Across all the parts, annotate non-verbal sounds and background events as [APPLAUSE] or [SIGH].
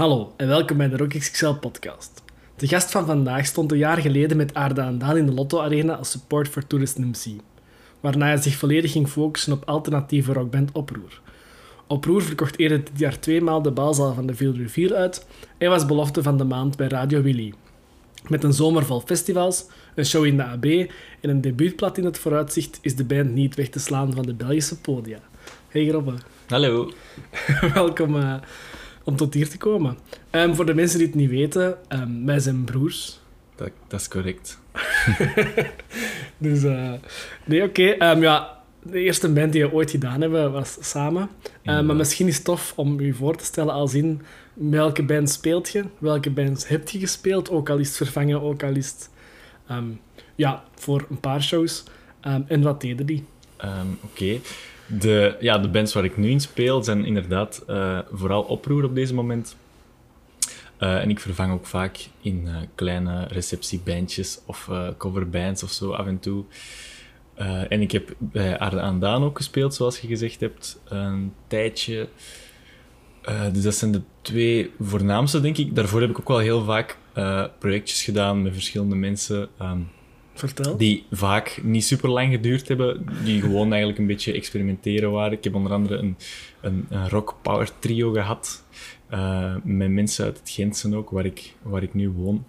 Hallo en welkom bij de Rock XXL podcast. De gast van vandaag stond een jaar geleden met Aarde aan Daan in de Lotto Arena als support voor Tourist MC, waarna hij zich volledig ging focussen op alternatieve rockband Oproer. Oproer verkocht eerder dit jaar tweemaal de balzaal van de Field Reveal uit en was belofte van de maand bij Radio Willy. Met een zomer vol festivals, een show in de AB en een debuutplat in het vooruitzicht is de band niet weg te slaan van de Belgische podia. Hey Grobbe. Hallo. [LAUGHS] Welkom uh, om tot hier te komen. Um, voor de mensen die het niet weten, um, wij zijn broers. Dat, dat is correct. [LAUGHS] dus, uh, nee, oké. Okay. Um, ja, de eerste band die we ooit gedaan hebben was samen. maar misschien is het tof om je voor te stellen als in welke band speelt je, welke bands heb je gespeeld, ook al is het vervangen, ook al is het ja, voor een paar shows. en wat deden die? oké. Okay. De, ja, de bands waar ik nu in speel zijn inderdaad uh, vooral oproer op deze moment. Uh, en ik vervang ook vaak in uh, kleine receptiebandjes of coverbands of zo af en toe. en ik heb bij Arde aan Daan ook gespeeld, zoals je gezegd hebt, een tijdje. dus dat zijn de twee voornaamste, denk ik. Daarvoor heb ik ook wel heel vaak projectjes gedaan met verschillende mensen. Um, Die vaak niet super lang geduurd hebben, die gewoon eigenlijk een beetje experimenteren waren. Ik heb onder andere een, een, een rock power trio gehad, uh, met mensen uit het Gentsen ook, waar ik, waar ik nu woon.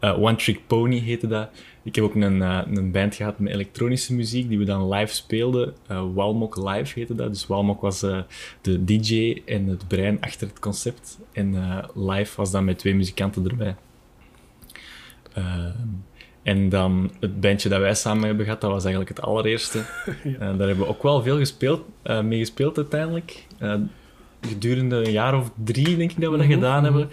Uh, One Trick Pony heette dat. Ik heb ook een, uh, een band gehad met elektronische muziek, die we dan live speelden. Walmok Live heette dat. Dus Walmok was de DJ en het brein achter het concept. En live was dan met twee muzikanten erbij. En dan het bandje dat wij samen hebben gehad, dat was eigenlijk het allereerste. [LAUGHS] ja. uh, daar hebben we ook wel veel gespeeld, uh, mee gespeeld uiteindelijk. Uh, gedurende een jaar of drie, denk ik, dat we dat mm -hmm. gedaan hebben.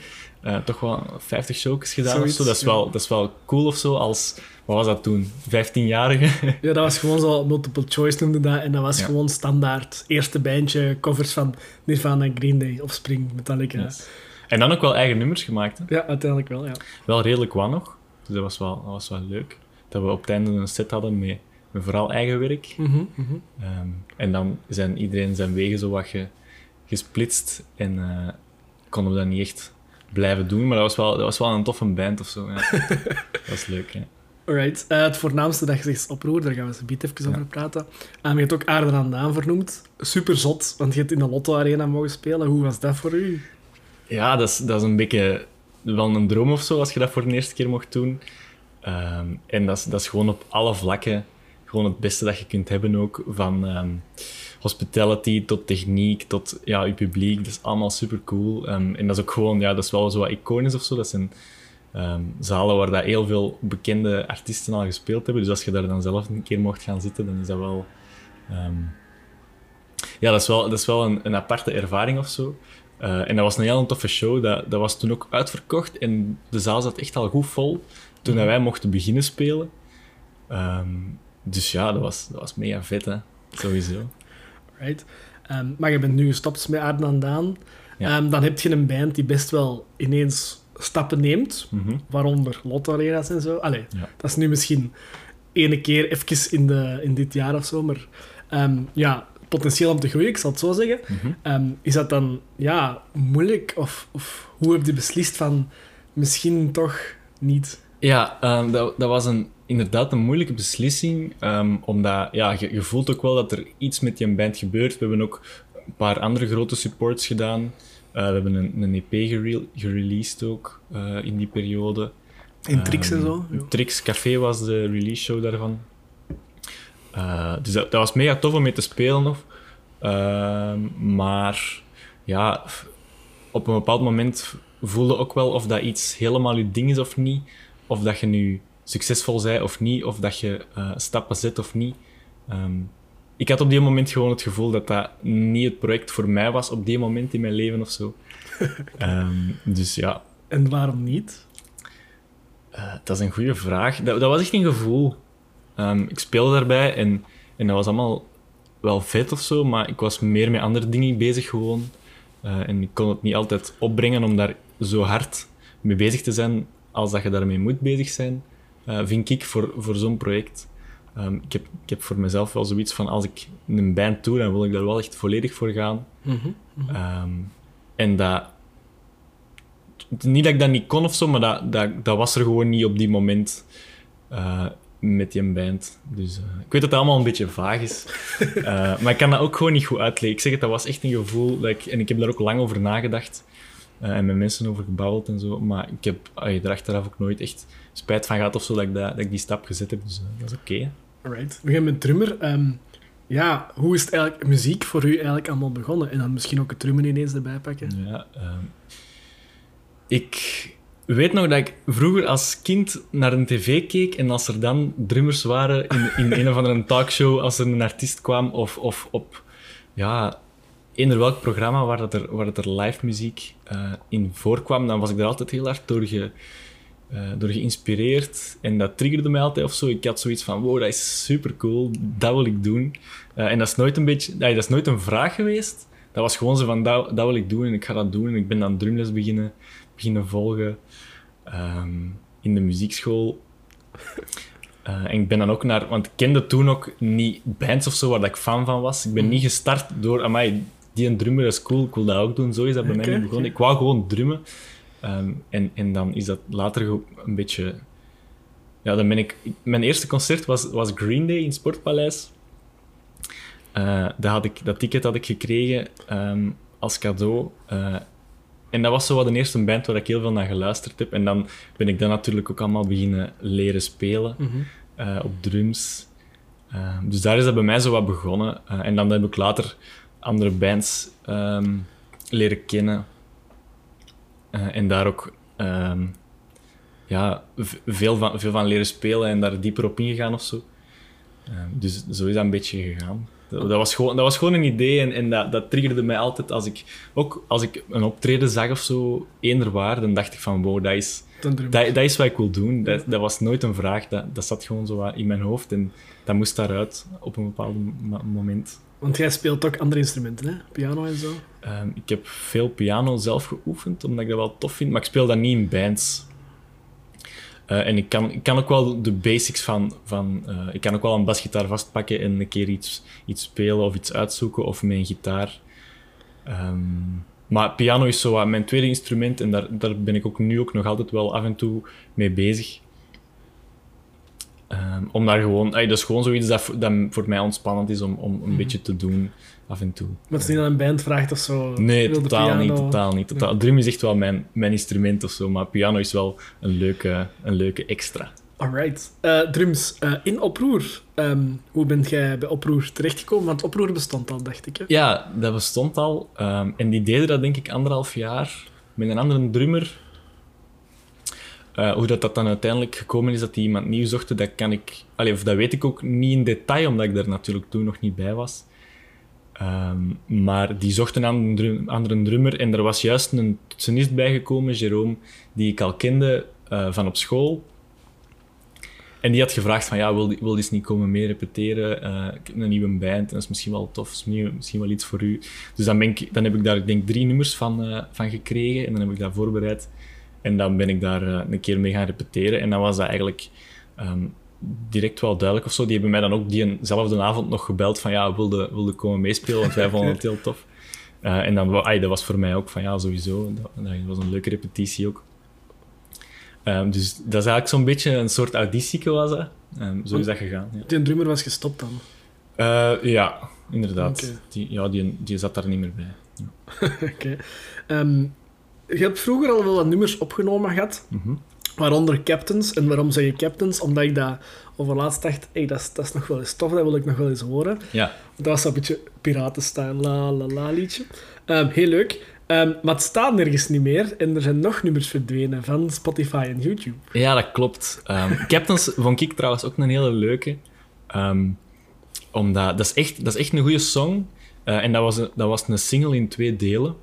toch wel 50 shows gedaan Zoiets, of zo. Dat is, wel, dat is wel cool of zo, als... Wat was dat toen? 15-jarige? ja, dat was gewoon zo... Multiple choice noemde dat. En dat was ja. gewoon standaard. Eerste bandje, covers van Nirvana, Green Day, of Spring, Metallica. Yes. En dan ook wel eigen nummers gemaakt, hè? Ja, uiteindelijk wel, ja. Wel redelijk wat nog. Dus dat was wel, dat was wel leuk. Dat we op het einde een set hadden met, met vooral eigen werk. Mm -hmm, mm -hmm. Um, en dan zijn iedereen zijn wegen zo wat ge, gesplitst. En uh, konden we dat niet echt blijven doen. Maar dat was wel, dat was wel een toffe band of zo. Ja. [LAUGHS] dat was leuk, ja. Alright. Uh, het voornaamste dat je zegt oproer, daar gaan we een even over praten. Um, je hebt ook Aarde aan Daan vernoemd. Super zot, want je hebt in de Lotto Arena mogen spelen. Hoe was dat voor u? Ja, dat is, dat is een beetje wel een droom of zo, als je dat voor de eerste keer mocht doen. Um, en dat is, dat is gewoon op alle vlakken gewoon het beste dat je kunt hebben ook. Van um, hospitality tot techniek tot ja, je publiek. Dat is allemaal super cool. Um, en dat is ook gewoon, ja, dat is wel zo wat iconisch of zo. Dat zijn zalen waar dat heel veel bekende artiesten al gespeeld hebben. Dus als je daar dan zelf een keer mocht gaan zitten, dan is dat wel... ja, dat is wel, dat is wel een, een aparte ervaring of zo. Uh, en dat was een heel toffe show. Dat, dat was toen ook uitverkocht en de zaal zat echt al goed vol toen mm wij mochten beginnen spelen. Um, dus ja, dat was, dat was mega vet, hè. Sowieso. Right. Um, maar je bent nu gestopt met Aarden aan Daan. Ja. Um, dan heb je een band die best wel ineens stappen neemt, mm -hmm. waaronder Lotto Arenas en zo. Allee, ja. dat is nu misschien ene keer even in, de, in dit jaar of zo, maar ja, potentieel om te groeien, ik zal het zo zeggen. Mm -hmm. um, is dat dan ja, moeilijk? Of, of hoe heb je beslist van misschien toch niet? Ja, um, dat, dat was een, inderdaad een moeilijke beslissing. Um, omdat ja, je, je, voelt ook wel dat er iets met je band gebeurt. We hebben ook een paar andere grote supports gedaan. Uh, we hebben een, een EP gere gereleased ook uh, in die periode. In Trix en zo? Trix Café was de release show daarvan. Uh, dus dat, dat, was mega tof om mee te spelen. Of. Uh, maar ja, op een bepaald moment voelde ook wel of dat iets helemaal je ding is of niet. Of dat je nu succesvol bent of niet. Of dat je uh, stappen zet of niet. Um, ik had op die moment gewoon het gevoel dat dat niet het project voor mij was op die moment in mijn leven of zo. um, [LAUGHS] dus ja. En waarom niet? Uh, dat is een goede vraag. Dat, dat was echt een gevoel. Um, ik speelde daarbij en, en dat was allemaal wel vet of zo, maar ik was meer met andere dingen bezig gewoon. Uh, en ik kon het niet altijd opbrengen om daar zo hard mee bezig te zijn als dat je daarmee moet bezig zijn, uh, vind ik, voor, voor zo'n project. Um, ik, heb, ik heb voor mezelf wel zoiets van, als ik een band doe, dan wil ik daar wel echt volledig voor gaan. Mm -hmm, mm -hmm. Um, en dat niet dat ik dat niet kon of zo, maar dat, dat, dat was er gewoon niet op die moment eh, met die band. Dus eh, ik weet dat het allemaal een beetje vaag is. [LAUGHS] Eh, maar ik kan dat ook gewoon niet goed uitleggen. Ik zeg het, dat was echt een gevoel, dat ik, en ik heb daar ook lang over nagedacht. en met mensen over gebabbeld en zo. Maar ik heb er achteraf ook nooit echt spijt van gehad of zo dat ik, dat, dat ik die stap gezet heb. Dus dat is oké. Alright. We gaan met drummer. Ehm, ja, hoe is het eigenlijk muziek voor u eigenlijk allemaal begonnen? En dan misschien ook het drummen ineens erbij pakken. Ja, ehm, ik weet nog dat ik vroeger als kind naar een tv keek en als er dan drummers waren in, in een of andere talkshow, als er een artiest kwam of, of op ja, eender welk programma waar, dat er, waar dat er live muziek uh, in voorkwam, dan was ik er altijd heel hard door, ge, uh, door geïnspireerd. En dat triggerde mij altijd of zo. Ik had zoiets van, wow, dat is super cool, dat wil ik doen. Uh, en dat is nooit een beetje, dat is nooit een vraag geweest. Dat was gewoon zo van, dat, dat wil ik doen en ik ga dat doen. En ik ben dan drumles beginnen, beginnen volgen um, in de muziekschool. Uh, [LAUGHS] en ik ben dan ook naar, want ik kende toen ook niet bands of zo waar dat ik fan van was. Ik ben niet gestart door, amai, die een drummer is cool, ik wil dat ook doen. Zo is dat bij mij begonnen. Ik wou gewoon drummen. Um, en, en dan is dat later een beetje... Ja, dan ben ik... Mijn eerste concert was, was Green Day in Sportpaleis. Uh, dat, had ik, dat ticket had ik gekregen um, als cadeau. Uh, en dat was zo wat de eerste band waar ik heel veel naar geluisterd heb. En dan ben ik dan natuurlijk ook allemaal beginnen leren spelen mm -hmm. uh, op drums. Uh, dus daar is dat bij mij zo wat begonnen. Uh, en dan heb ik later andere bands um, leren kennen. en daar ook um, ja, veel, van, veel van leren spelen en daar dieper op ingegaan of zo. dus zo is dat een beetje gegaan. Dat, was gewoon, dat was gewoon een idee en, en dat, dat triggerde mij altijd als ik, ook als ik een optreden zag of zo, eender waar, dan dacht ik van wow, dat is, dat, dat is wat ik wil doen. Dat, dat was nooit een vraag, dat, dat zat gewoon zo in mijn hoofd en dat moest daaruit op een bepaald moment. Want jij speelt ook andere instrumenten, hè? Piano en zo? Um, ik heb veel piano zelf geoefend, omdat ik dat wel tof vind, maar ik speel dat niet in bands. Uh, en ik kan, ik kan ook wel de basics van... van uh, ik kan ook wel een basgitaar vastpakken en een keer iets, iets spelen of iets uitzoeken, of mijn gitaar. Um, maar piano is zo mijn tweede instrument en daar, daar ben ik ook nu ook nog altijd wel af en toe mee bezig. Um, om daar gewoon... Ay, dat is gewoon zoiets dat, dat voor mij ontspannend is om, om een mm. beetje te doen af en toe. Maar het is niet dat een band vraagt of zo? Nee, totaal niet, totaal niet. Totaal. Drum is echt wel mijn, mijn instrument of zo, maar piano is wel een leuke, een leuke extra. Alright. Uh, drums, uh, in Oproer. Um, hoe bent jij bij Oproer terechtgekomen? Want Oproer bestond al, dacht ik. Hè? Ja, dat bestond al. Um, en die deden dat denk ik anderhalf jaar met een andere drummer. Uh, hoe dat, dat dan uiteindelijk gekomen is dat die iemand nieuw zochten, dat kan ik... Allee, of dat weet ik ook niet in detail, omdat ik daar natuurlijk toen nog niet bij was. Um, maar die zochten aan een andere drummer en er was juist een toetsenist bijgekomen, Jerome, die ik al kende uh, van op school. En die had gevraagd van, ja, wil, wil eens niet komen mee repeteren? Uh, ik heb een nieuwe band en dat is misschien wel tof, is misschien wel iets voor u. Dus dan, ben ik, dan heb ik daar, ik denk, drie nummers van, uh, van gekregen en dan heb ik dat voorbereid. En dan ben ik daar een keer mee gaan repeteren en dan was dat eigenlijk... Um, direct wel duidelijk of zo. Die hebben mij dan ook diezelfde avond nog gebeld van ja, wilde, wilde komen meespelen, want wij [LAUGHS] vonden het heel tof. Uh, en dan, ay, dat was voor mij ook van ja, sowieso. Dat, dat was een leuke repetitie ook. Um, dus dat is eigenlijk zo'n beetje een soort auditieke was dat. Um, zo is dat gegaan. Ja. Die drummer was gestopt dan? Uh, ja, inderdaad. Okay. Die, ja, die, die zat daar niet meer bij. Ja. [LAUGHS] Oké. Okay. Um, je hebt vroeger al wel wat nummers opgenomen gehad. Mm -hmm. Waaronder Captains. En waarom zeg je Captains? Omdat ik dat overlaatst dacht, hey, dat, is, dat is nog wel eens tof, dat wil ik nog wel eens horen. Ja. Dat was een beetje piratenstyle, la la la liedje. Um, heel leuk. Um, maar het staat nergens niet meer en er zijn nog nummers verdwenen van Spotify en YouTube. Ja, dat klopt. Um, [LAUGHS] Captains vond ik trouwens ook een hele leuke. omdat dat is, echt, dat is echt een goede song. Uh, en dat was, een, dat was een single in twee delen.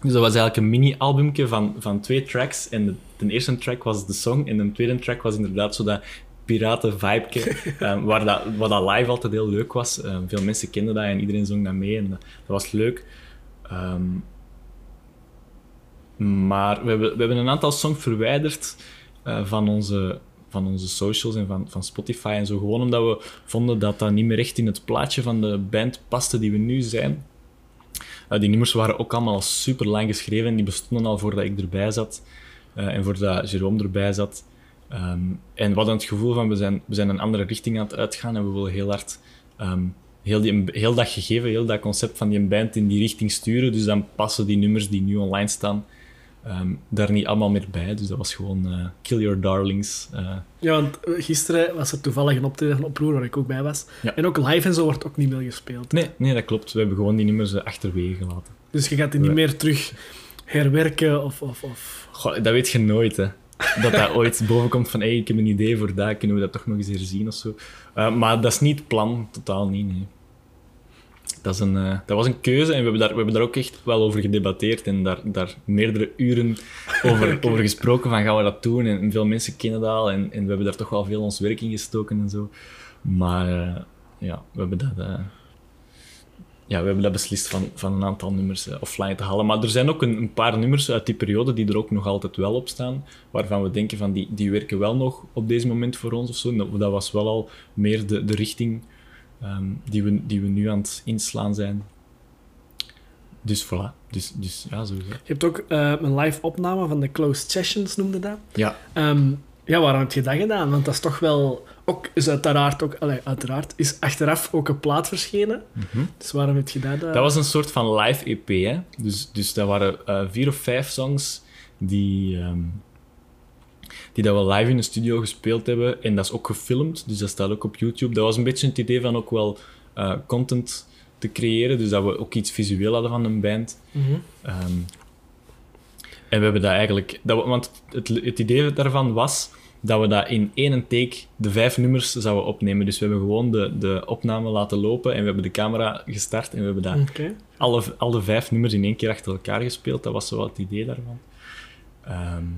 Dus dat was eigenlijk een mini-albumje van, van twee tracks. En de, de, eerste track was de song en de tweede track was inderdaad zo dat piraten-vibe, um, [LAUGHS] waar dat, wat dat live altijd heel leuk was. Um, veel mensen kenden dat en iedereen zong dat mee en dat, dat was leuk. Um, maar we hebben, we hebben een aantal songs verwijderd uh, van, onze, van onze socials en van, van Spotify en zo. Gewoon omdat we vonden dat dat niet meer echt in het plaatje van de band paste die we nu zijn. Uh, die nummers waren ook allemaal super lang geschreven en die bestonden al voordat ik erbij zat uh, en voordat Jerome erbij zat. Um, en we hadden het gevoel van we zijn, we zijn een andere richting aan het uitgaan en we willen heel hard um, heel, die, heel dat gegeven, heel dat concept van die band in die richting sturen. Dus dan passen die nummers die nu online staan um, daar niet allemaal meer bij. Dus dat was gewoon uh, Kill Your Darlings. Uh. Ja, want gisteren was er toevallig een optreden van Oproer waar ik ook bij was. Ja. En ook live en zo wordt ook niet meer gespeeld. Nee, nee, dat klopt. We hebben gewoon die nummers achterwege gelaten. Dus je gaat die niet meer terug herwerken of... of, of... Goh, dat weet je nooit, hè. dat dat ooit [LAUGHS] boven komt van hey, ik heb een idee voor dat, kunnen we dat toch nog eens herzien of zo. Uh, maar dat is niet het plan, totaal niet, nee. Dat, is een, uh, dat was een keuze en we hebben, daar, we hebben daar ook echt wel over gedebatteerd en daar, daar meerdere uren over, [LAUGHS] over gesproken van gaan we dat doen en veel mensen kennen dat al en, en we hebben daar toch wel veel ons werk in gestoken en zo. Maar uh, ja, we hebben dat ja, we hebben dat beslist van, van een aantal nummers offline te halen. Maar er zijn ook een, een, paar nummers uit die periode die er ook nog altijd wel op staan, waarvan we denken van die, die werken wel nog op deze moment voor ons of zo. Dat, dat was wel al meer de, de richting um, die, we, die we nu aan het inslaan zijn. Dus voilà. Dus, dus ja, sowieso. Je hebt ook uh, een live opname van de Closed Sessions, noemde dat. Ja. Um, ja, waarom heb je dat gedaan? Want dat is toch wel... Ook, is uiteraard ook... Allee, uiteraard is achteraf ook een plaat verschenen. Mm -hmm. Dus waarom heb je dat... Uh... Dat was een soort van live EP, hè. Dus, dus dat waren uh, vier of vijf songs die... Um, die dat we live in de studio gespeeld hebben. En dat is ook gefilmd, dus dat staat ook op YouTube. Dat was een beetje het idee van ook wel uh, content te creëren. Dus dat we ook iets visueel hadden van een band. Mm -hmm. um, en we hebben dat eigenlijk... Dat we, want het, het idee daarvan was dat we dat in één take de vijf nummers zouden opnemen. Dus we hebben gewoon de, de opname laten lopen en we hebben de camera gestart en we hebben okay. alle, alle vijf nummers in één keer achter elkaar gespeeld. Dat was zo het idee daarvan. Um,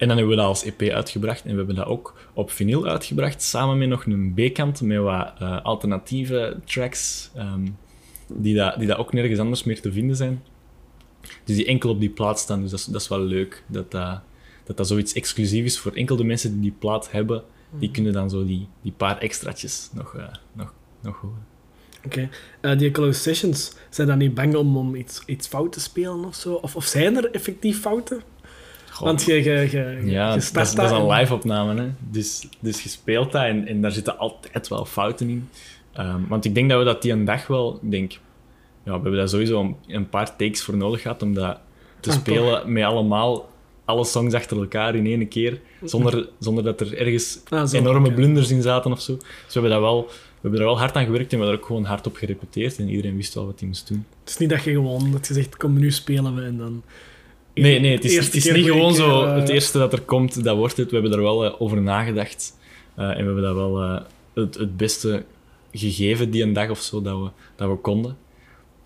en dan hebben we dat als EP uitgebracht en we hebben dat ook op vinyl uitgebracht, samen met nog een B-kant met wat uh, alternatieve tracks, um, die, dat, die dat ook nergens anders meer te vinden zijn. Dus die enkel op die plaat staan, dus dat is, dat is wel leuk. Dat dat, dat dat zoiets exclusief is voor enkel de mensen die die plaat hebben. Die mhm. kunnen dan zo die, die paar extraatjes nog, uh, nog, nog horen. Oké. Okay. Uh, die closed sessions, zijn dan niet bang om, om iets, iets fout te spelen of zo? Of, of zijn er effectief fouten? Goh. Want je, je, je, ja, je start dat, dat, is een live-opname. Hè? Dus, dus je speelt dat en, en daar zitten altijd wel fouten in. Um, want ik denk dat we dat die een dag wel... Ik denk, ja, we hebben daar sowieso een paar takes voor nodig gehad om dat te ah, spelen toch? met allemaal alle songs achter elkaar in één keer, zonder, zonder dat er ergens ah, zo, enorme okay. blunders in zaten of zo. Dus we hebben, dat wel, we hebben er wel hard aan gewerkt en we hebben er ook gewoon hard op gerepeteerd en iedereen wist wel wat hij moest doen. Het is niet dat je gewoon, dat je zegt, kom nu spelen we en dan... Nee, nee, het is, het is niet gewoon zo, uh... het eerste dat er komt, dat wordt het. We hebben er wel uh, over nagedacht uh, en we hebben dat wel het, het beste gegeven die een dag of zo dat we, dat we konden.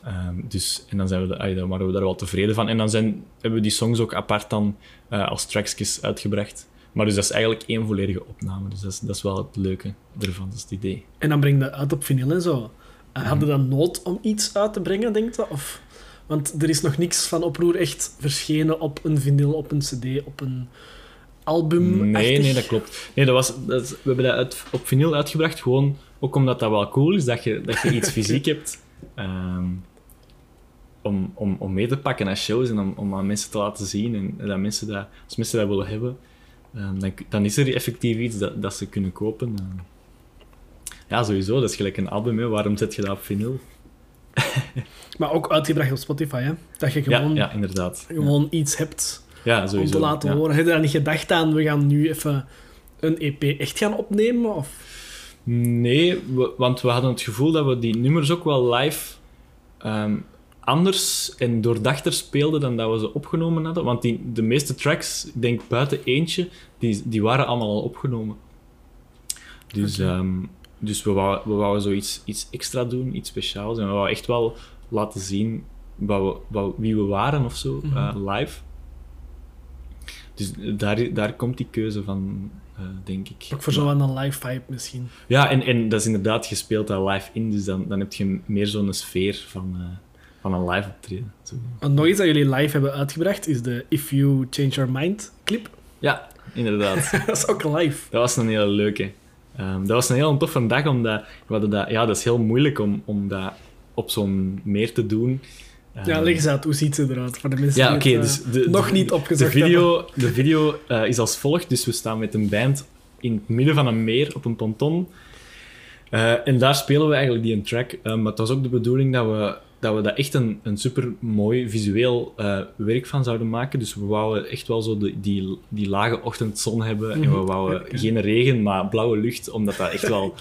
Um, dus, en dan, zijn we, dan waren we daar wel tevreden van. En dan zijn, hebben we die songs ook apart dan als tracksjes uitgebracht. Maar dus dat is eigenlijk één volledige opname. Dus dat is, dat is wel het leuke ervan, dat is het idee. En dan breng je dat uit op vinyl en zo. Uh, mm. Hadden dan nood om iets uit te brengen, denk je? Of... Want er is nog niks van Oproer echt verschenen op een vinyl, op een cd, op een album. Nee, nee, dat klopt. Nee, dat was, dat, we hebben dat uit, op vinyl uitgebracht, gewoon ook omdat dat wel cool is, dat je, dat je iets fysiek hebt. Um, om, om, om mee te pakken naar shows en om, om aan mensen te laten zien. En dat mensen dat, als mensen dat willen hebben, um, dan, dan is er effectief iets dat, dat ze kunnen kopen. Uh, ja, sowieso. Dat is gelijk een album. Hè. Waarom zet je dat op vinyl? [LAUGHS] maar ook uitgebracht op Spotify, hè? Dat je gewoon, ja, ja inderdaad. gewoon iets hebt om te laten horen. Heb je daar niet gedacht aan, we gaan nu even een EP echt gaan opnemen? Of? Nee, we, want we hadden het gevoel dat we die nummers ook wel live um, anders en doordachter speelden dan dat we ze opgenomen hadden. Want die, de meeste tracks, ik denk buiten eentje, die, die waren allemaal al opgenomen. Dus, okay. um, dus we wouden, we wouden zoiets iets extra doen, iets speciaals. En we wouden echt wel laten zien wat we, wat, wie we waren of zo, mm -hmm. uh, live. Dus daar, daar komt die keuze van, uh, denk ik. Ook voor zo'n live vibe misschien. Ja, en, en dat is inderdaad gespeeld daar live in, dus dan, dan heb je meer zo'n sfeer van... Uh, van een live optreden. En nog iets dat jullie live hebben uitgebracht is de If You Change Your Mind clip. Ja, inderdaad. [LAUGHS] dat is ook live. Dat was een hele leuke. Um, dat was een heel toffe dag, omdat we dat, ja, dat is heel moeilijk om, om dat op zo'n meer te doen. Ja, Ehm, leg eens uit. Hoe ziet ze eruit? Voor de mensen ja, die het, eh, dus de, nog de- niet de opgezocht hebben. video, de video eh, is als volgt. Dus we staan met een band in het midden van een meer op een ponton. Eh, en daar spelen we eigenlijk die een track. Maar het was ook de bedoeling dat we dat, we dat echt een, een super mooi visueel eh, werk van zouden maken. Dus we wouden echt wel zo de, die, die lage ochtendzon hebben. En we Mhm. wouden geen regen, maar blauwe lucht. Omdat dat echt [LAUGHS] wel...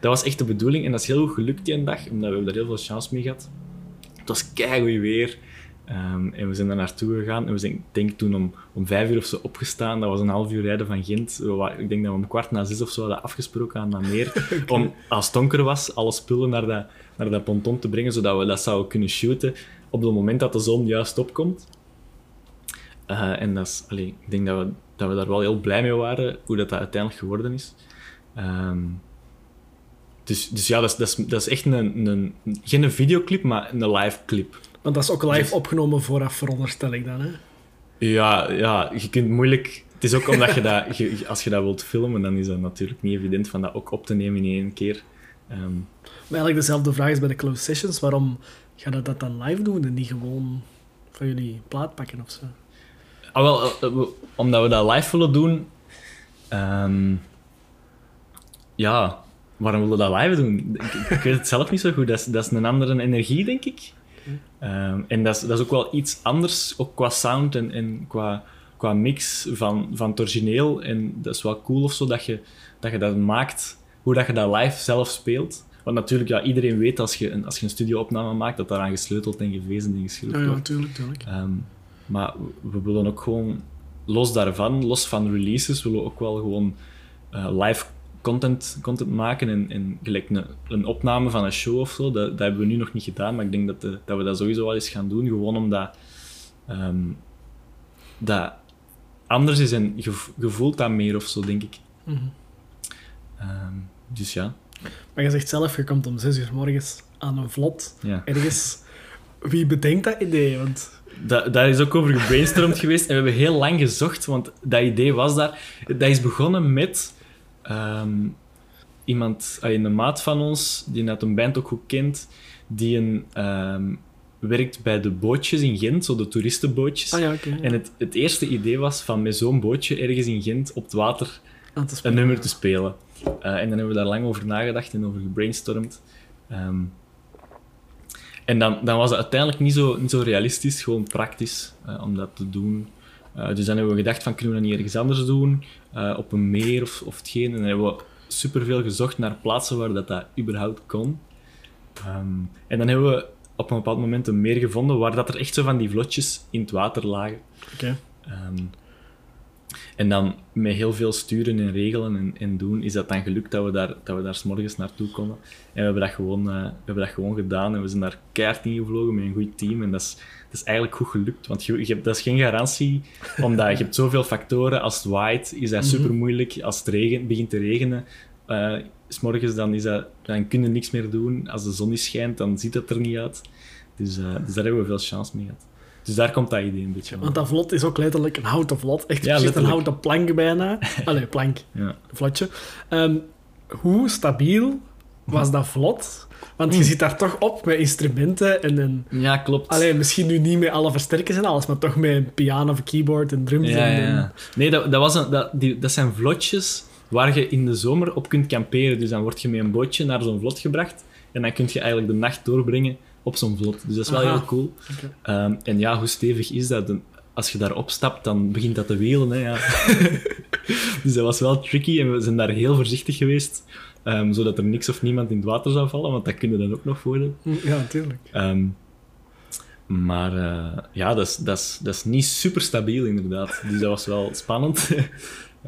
Dat was echt de bedoeling. En dat is heel goed gelukt die dag. Omdat we daar heel veel chance mee gehad. Het was keigoed weer. Ehm, en we zijn daar naartoe gegaan. En we zijn, ik denk toen om, om vijf uur of zo opgestaan. Dat was een half uur rijden van Gent. Ik denk dat we om kwart na zes of zo hadden afgesproken aan dat meer. [LAUGHS] Om, als het donker was, alle spullen naar dat, naar dat ponton te brengen, zodat we dat zouden kunnen shooten op het moment dat de zon juist opkomt. Eh, en dat is, allee, ik denk dat we, dat we daar wel heel blij mee waren, hoe dat, dat uiteindelijk geworden is. Ehm, dus, dus ja, dat is, dat is, dat is echt een, een, geen een videoclip, maar een live clip. Want dat is ook live Dus- opgenomen vooraf, veronderstel ik dan. Hè? Ja, ja, je kunt moeilijk... Het is ook omdat je dat... [LAUGHS] je- als je dat wilt filmen, dan is dat natuurlijk niet evident van dat ook op te nemen in één keer. Ehm, Maar eigenlijk dezelfde vraag is bij de closed sessions. Waarom ga je dat dan live doen en niet gewoon van jullie plaat pakken of zo? ah, wel, eh, eh, we- omdat we dat live willen doen... ehm, ja, waarom willen we dat live doen? Ik, weet het zelf niet zo goed. Dat is, dat is een andere energie, denk ik. Ehm, en dat is, dat is ook wel iets anders, ook qua sound en, en qua, qua mix van, van origineel. En dat is wel cool of zo, dat je dat, je dat maakt, hoe dat je dat live zelf speelt. Want natuurlijk, ja, iedereen weet als je een, als je een studio-opname maakt, dat daaraan gesleuteld en gevezen en geschroefd Ja, ja, wordt. tuurlijk, tuurlijk. Ehm, maar we- we willen ook gewoon, los daarvan, los van releases, willen we ook wel gewoon eh, live content, content maken. En, en gelijk een, een opname van een show of zo, dat, dat hebben we nu nog niet gedaan. Maar ik denk dat, de- dat we dat sowieso wel eens gaan doen. Gewoon omdat ehm, dat anders is en je, voelt dat meer of zo, denk ik. Mhm. Ehm, dus ja, Maar je zegt zelf, je komt om zes uur morgens aan een vlot ja. ergens. Wie bedenkt dat idee? Want Da daar is ook over gebrainstormd geweest en we hebben heel lang gezocht, want dat idee was daar. Dat is begonnen met ehm, iemand, ah, een maat van ons, die net een band ook goed kent, die een, ehm, werkt bij de bootjes in Gent, zo de toeristenbootjes. ah ja. En het, het eerste idee was van met zo'n bootje ergens in Gent op het water een nummer te spelen. Eh, en dan hebben we daar lang over nagedacht en over gebrainstormd. Ehm, en dan, dan was het uiteindelijk niet zo, niet zo realistisch, gewoon praktisch eh, om dat te doen. Eh, dus dan hebben we gedacht van, kunnen we dat niet ergens anders doen? Op een meer of, of hetgeen. En dan hebben we superveel gezocht naar plaatsen waar dat, dat überhaupt kon. Ehm, en dan hebben we op een bepaald moment een meer gevonden waar dat er echt zo van die vlotjes in het water lagen. Oké. Ehm, en dan met heel veel sturen en regelen en, en doen, is dat dan gelukt dat we daar, dat we daar 's morgens naartoe konden. En we hebben dat gewoon, eh, we hebben dat gewoon gedaan en we zijn daar keihard in gevlogen met een goed team. En dat is, dat is eigenlijk goed gelukt, want je, je hebt, dat is geen garantie, omdat je hebt zoveel factoren. Als het waait, is dat Mhm. super moeilijk. Als het regen, begint te regenen, eh, 's morgens dan, is dat, dan kun je niks meer doen. Als de zon niet schijnt, dan ziet het er niet uit. Dus, eh, dus daar hebben we veel chance mee gehad. Dus daar komt dat idee een beetje van. Want dat vlot is ook letterlijk een houten vlot. Echt Ja, een houten plank bijna. [LAUGHS] Allee, plank. Ja. Een vlotje. Ehm, hoe stabiel was dat vlot? Want je zit daar toch op met instrumenten en een... ja, klopt. Allee, misschien nu niet met alle versterkers en alles, maar toch met een piano of keyboard en drums. Ja, en, ja, ja. Nee, dat, dat, was een, dat, die, dat zijn vlotjes waar je in de zomer op kunt kamperen. Dus dan word je met een bootje naar zo'n vlot gebracht en dan kun je eigenlijk de nacht doorbrengen op zo'n vlot. Dus dat is wel Aha. heel cool. Ehm, en ja, hoe stevig is dat? Als je daarop stapt, dan begint dat te wielen. Hè, ja. [LAUGHS] dus dat was wel tricky en we zijn daar heel voorzichtig geweest. ehm, zodat er niks of niemand in het water zou vallen, want dat kunnen dan ook nog worden. Hm, Ja, natuurlijk. Ehm, maar eh, ja, dat is, dat, is, dat is niet super stabiel inderdaad. Dus dat was wel spannend. [LAUGHS]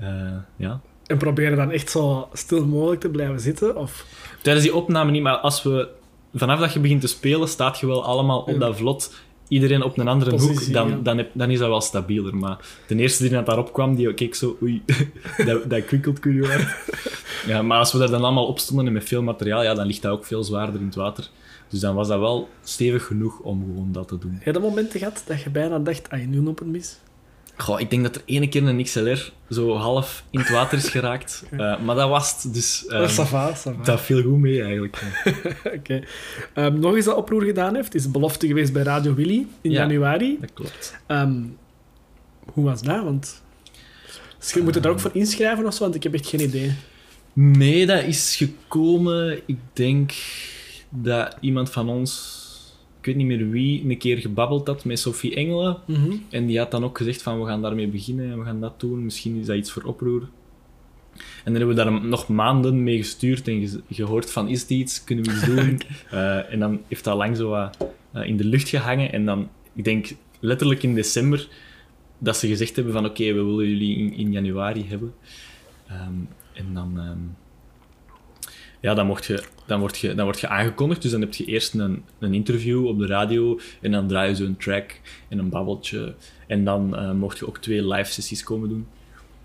Eh, ja. En proberen dan echt zo stil mogelijk te blijven zitten? Of... Tijdens die opname niet, maar als we, vanaf dat je begint te spelen, staat je wel allemaal op dat vlot. Iedereen op een andere Positie, hoek, dan, ja. dan, heb- dan is dat wel stabieler. Maar de eerste die net daarop kwam, die keek zo, oei, [LAUGHS] dat, dat kwinkelt curieus. [LAUGHS] Ja, maar als we daar dan allemaal op stonden en met veel materiaal, ja, dan ligt dat ook veel zwaarder in het water. Dus dan was dat wel stevig genoeg om gewoon dat te doen. Heb je dat momenten gehad dat je bijna dacht, ah, nu loopt het mis? Goh, ik denk dat er ene keer een XLR zo half in het water is geraakt. Uh, [LAUGHS] maar dat was het. Dus, um, dat, viel goed mee eigenlijk. [LAUGHS] Oké. Okay. Um, nog eens dat oproer gedaan heeft, is belofte geweest bij Radio Willy in ja, januari. Dat klopt. Um, hoe was dat? Want dus je moet je daar ook voor inschrijven of zo, want ik heb echt geen idee. Nee, dat is gekomen. Ik denk dat iemand van ons weet niet meer wie, een keer gebabbeld had met Sophie Engelen. Mm -hmm. En die had dan ook gezegd van, we gaan daarmee beginnen en we gaan dat doen. Misschien is dat iets voor oproer. En dan hebben we daar nog maanden mee gestuurd en ge gehoord van, is het iets? Kunnen we iets [LAUGHS] doen? uh, en dan heeft dat lang zo wat uh, in de lucht gehangen. En dan, ik denk letterlijk in december, dat ze gezegd hebben van, oké, okay, we willen jullie in, in januari hebben. Um, en dan... Um, ja, dan, mocht je, dan, word je, dan word je aangekondigd. Dus dan heb je eerst een, een interview op de radio en dan draai je zo een track en een babbeltje. En dan uh, mocht je ook twee live sessies komen doen.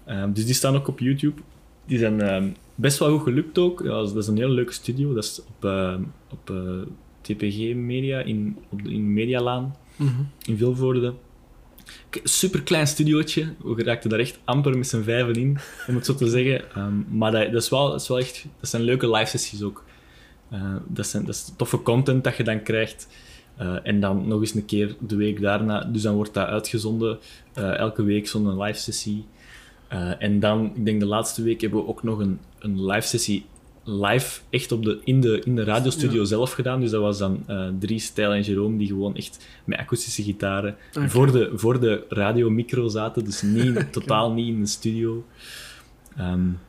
Um, dus die staan ook op YouTube. Die zijn um, best wel goed gelukt ook. Ja, dat is een hele leuke studio. Dat is op, uh, op uh, TPG Media in, op de, in Medialaan mm -hmm. in Vilvoorde. Super klein studiootje. We raakten daar echt amper met z'n vijven in, om het zo te zeggen. Um, maar dat, is wel, is wel echt... Dat zijn leuke live sessies ook. Uh, dat, zijn, dat is toffe content dat je dan krijgt. Uh, en dan nog eens een keer de week daarna. Dus dan wordt dat uitgezonden. Uh, elke week zo'n live sessie. en dan, ik denk de laatste week, hebben we ook nog een, een live sessie live echt op de, in, de, in de radiostudio ja. zelf gedaan. Dus dat was dan uh, Drie, Stijl en Jerome die gewoon echt met akoestische gitaren okay. voor, de, voor de radiomicro zaten. Dus niet, [LAUGHS] okay. totaal niet in de studio. Um,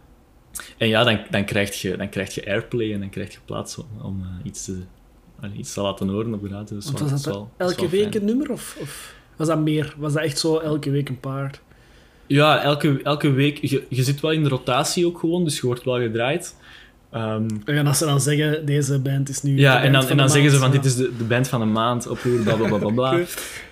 en ja, dan, dan, krijg je, dan krijg je airplay en dan krijg je plaats om, om uh, iets, te, uh, iets te laten horen op de radio. Dus was dat, wel, elke week een nummer? Of, of was dat meer? Was dat echt zo elke week een paar? Ja, elke, elke week. Je, je zit wel in de rotatie ook gewoon, dus je wordt wel gedraaid. Um, en als ze dan zeggen, deze band is nu. Ja, en dan, en dan zeggen ze van dit is de, de band van een maand, oproer, bla bla bla bla.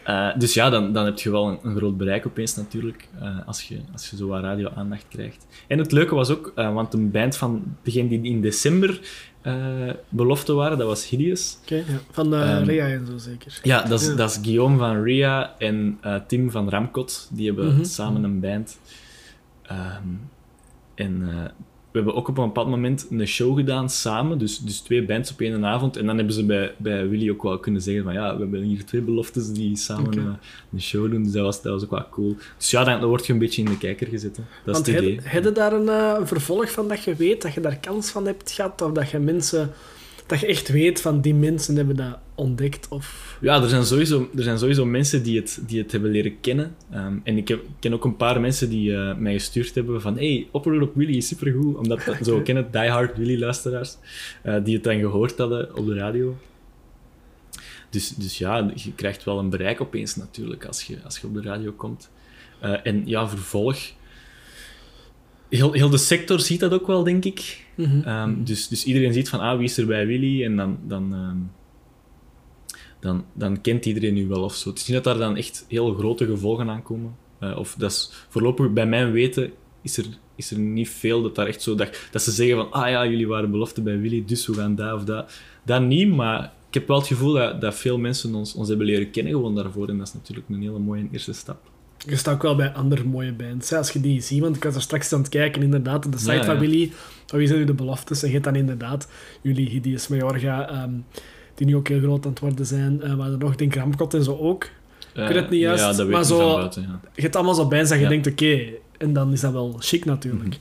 uh, [LAUGHS] dus ja, dan, dan heb je wel een, een groot bereik opeens natuurlijk, uh, als, je, als je zo wat radio-aandacht krijgt. En het leuke was ook, uh, want een band van degene die in december belofte waren, dat was Hideous. Okay, ja. Van um, Ria en zo zeker. Ja, dat is, ja. dat is Guillaume van Ria en Tim van Ramkot, die hebben mm -hmm. samen een band. Um, en we hebben ook op een bepaald moment een show gedaan samen, dus, dus twee bands op één avond. En dan hebben ze bij, bij Willy ook wel kunnen zeggen van ja, we hebben hier twee beloftes die samen okay. uh, een show doen. Dus dat was, dat was ook wel cool. Dus ja, dan, dan word je een beetje in de kijker gezet. Hè. Dat Want is het idee. Heb je daar een, uh, een vervolg van dat je weet, dat je daar kans van hebt gehad? Of dat je mensen... Dat je echt weet van die mensen hebben dat ontdekt? Of... Ja, er zijn, sowieso, er zijn sowieso mensen die het, die het hebben leren kennen. Um, en ik heb, ken ook een paar mensen die uh, mij gestuurd hebben van hey, Oproer op Willy is supergoed. Omdat dat, zo [LAUGHS] kennen Die Hard Willy luisteraars. Uh, die het dan gehoord hadden op de radio. Dus, dus ja, je krijgt wel een bereik opeens natuurlijk als je, als je op de radio komt. Uh, en ja, vervolg... Heel, heel de sector ziet dat ook wel, denk ik. Mm -hmm. um, dus, dus iedereen ziet van, ah, wie is er bij Willy? En dan... dan um, dan, dan kent iedereen u wel of zo. Het is niet dat daar dan echt heel grote gevolgen aan komen. Uh, of dat is voorlopig, bij mijn weten, is er, is er niet veel dat daar echt zo... Dat, dat ze zeggen van, ah ja, jullie waren belofte bij Willy, dus we gaan daar of dat. Dat niet, maar ik heb wel het gevoel dat, dat veel mensen ons, ons hebben leren kennen gewoon daarvoor. En dat is natuurlijk een hele mooie eerste stap. Je staat ook wel bij andere mooie bands. Hè? Als je die ziet, want ik was er straks aan het kijken, inderdaad, de site ja, van ja. Willy. Oh, wie zijn nu de beloftes? En je hebt dan inderdaad jullie Hideous Majorga... Um, die nu ook heel groot aan het worden zijn. Uh, maar nog, denk Ramkot en zo ook. Ik weet het niet juist. Ja, dat maar zo, buiten, ja. je hebt allemaal zo bands dat je denkt, oké, okay, en dan is dat wel chic natuurlijk. Mm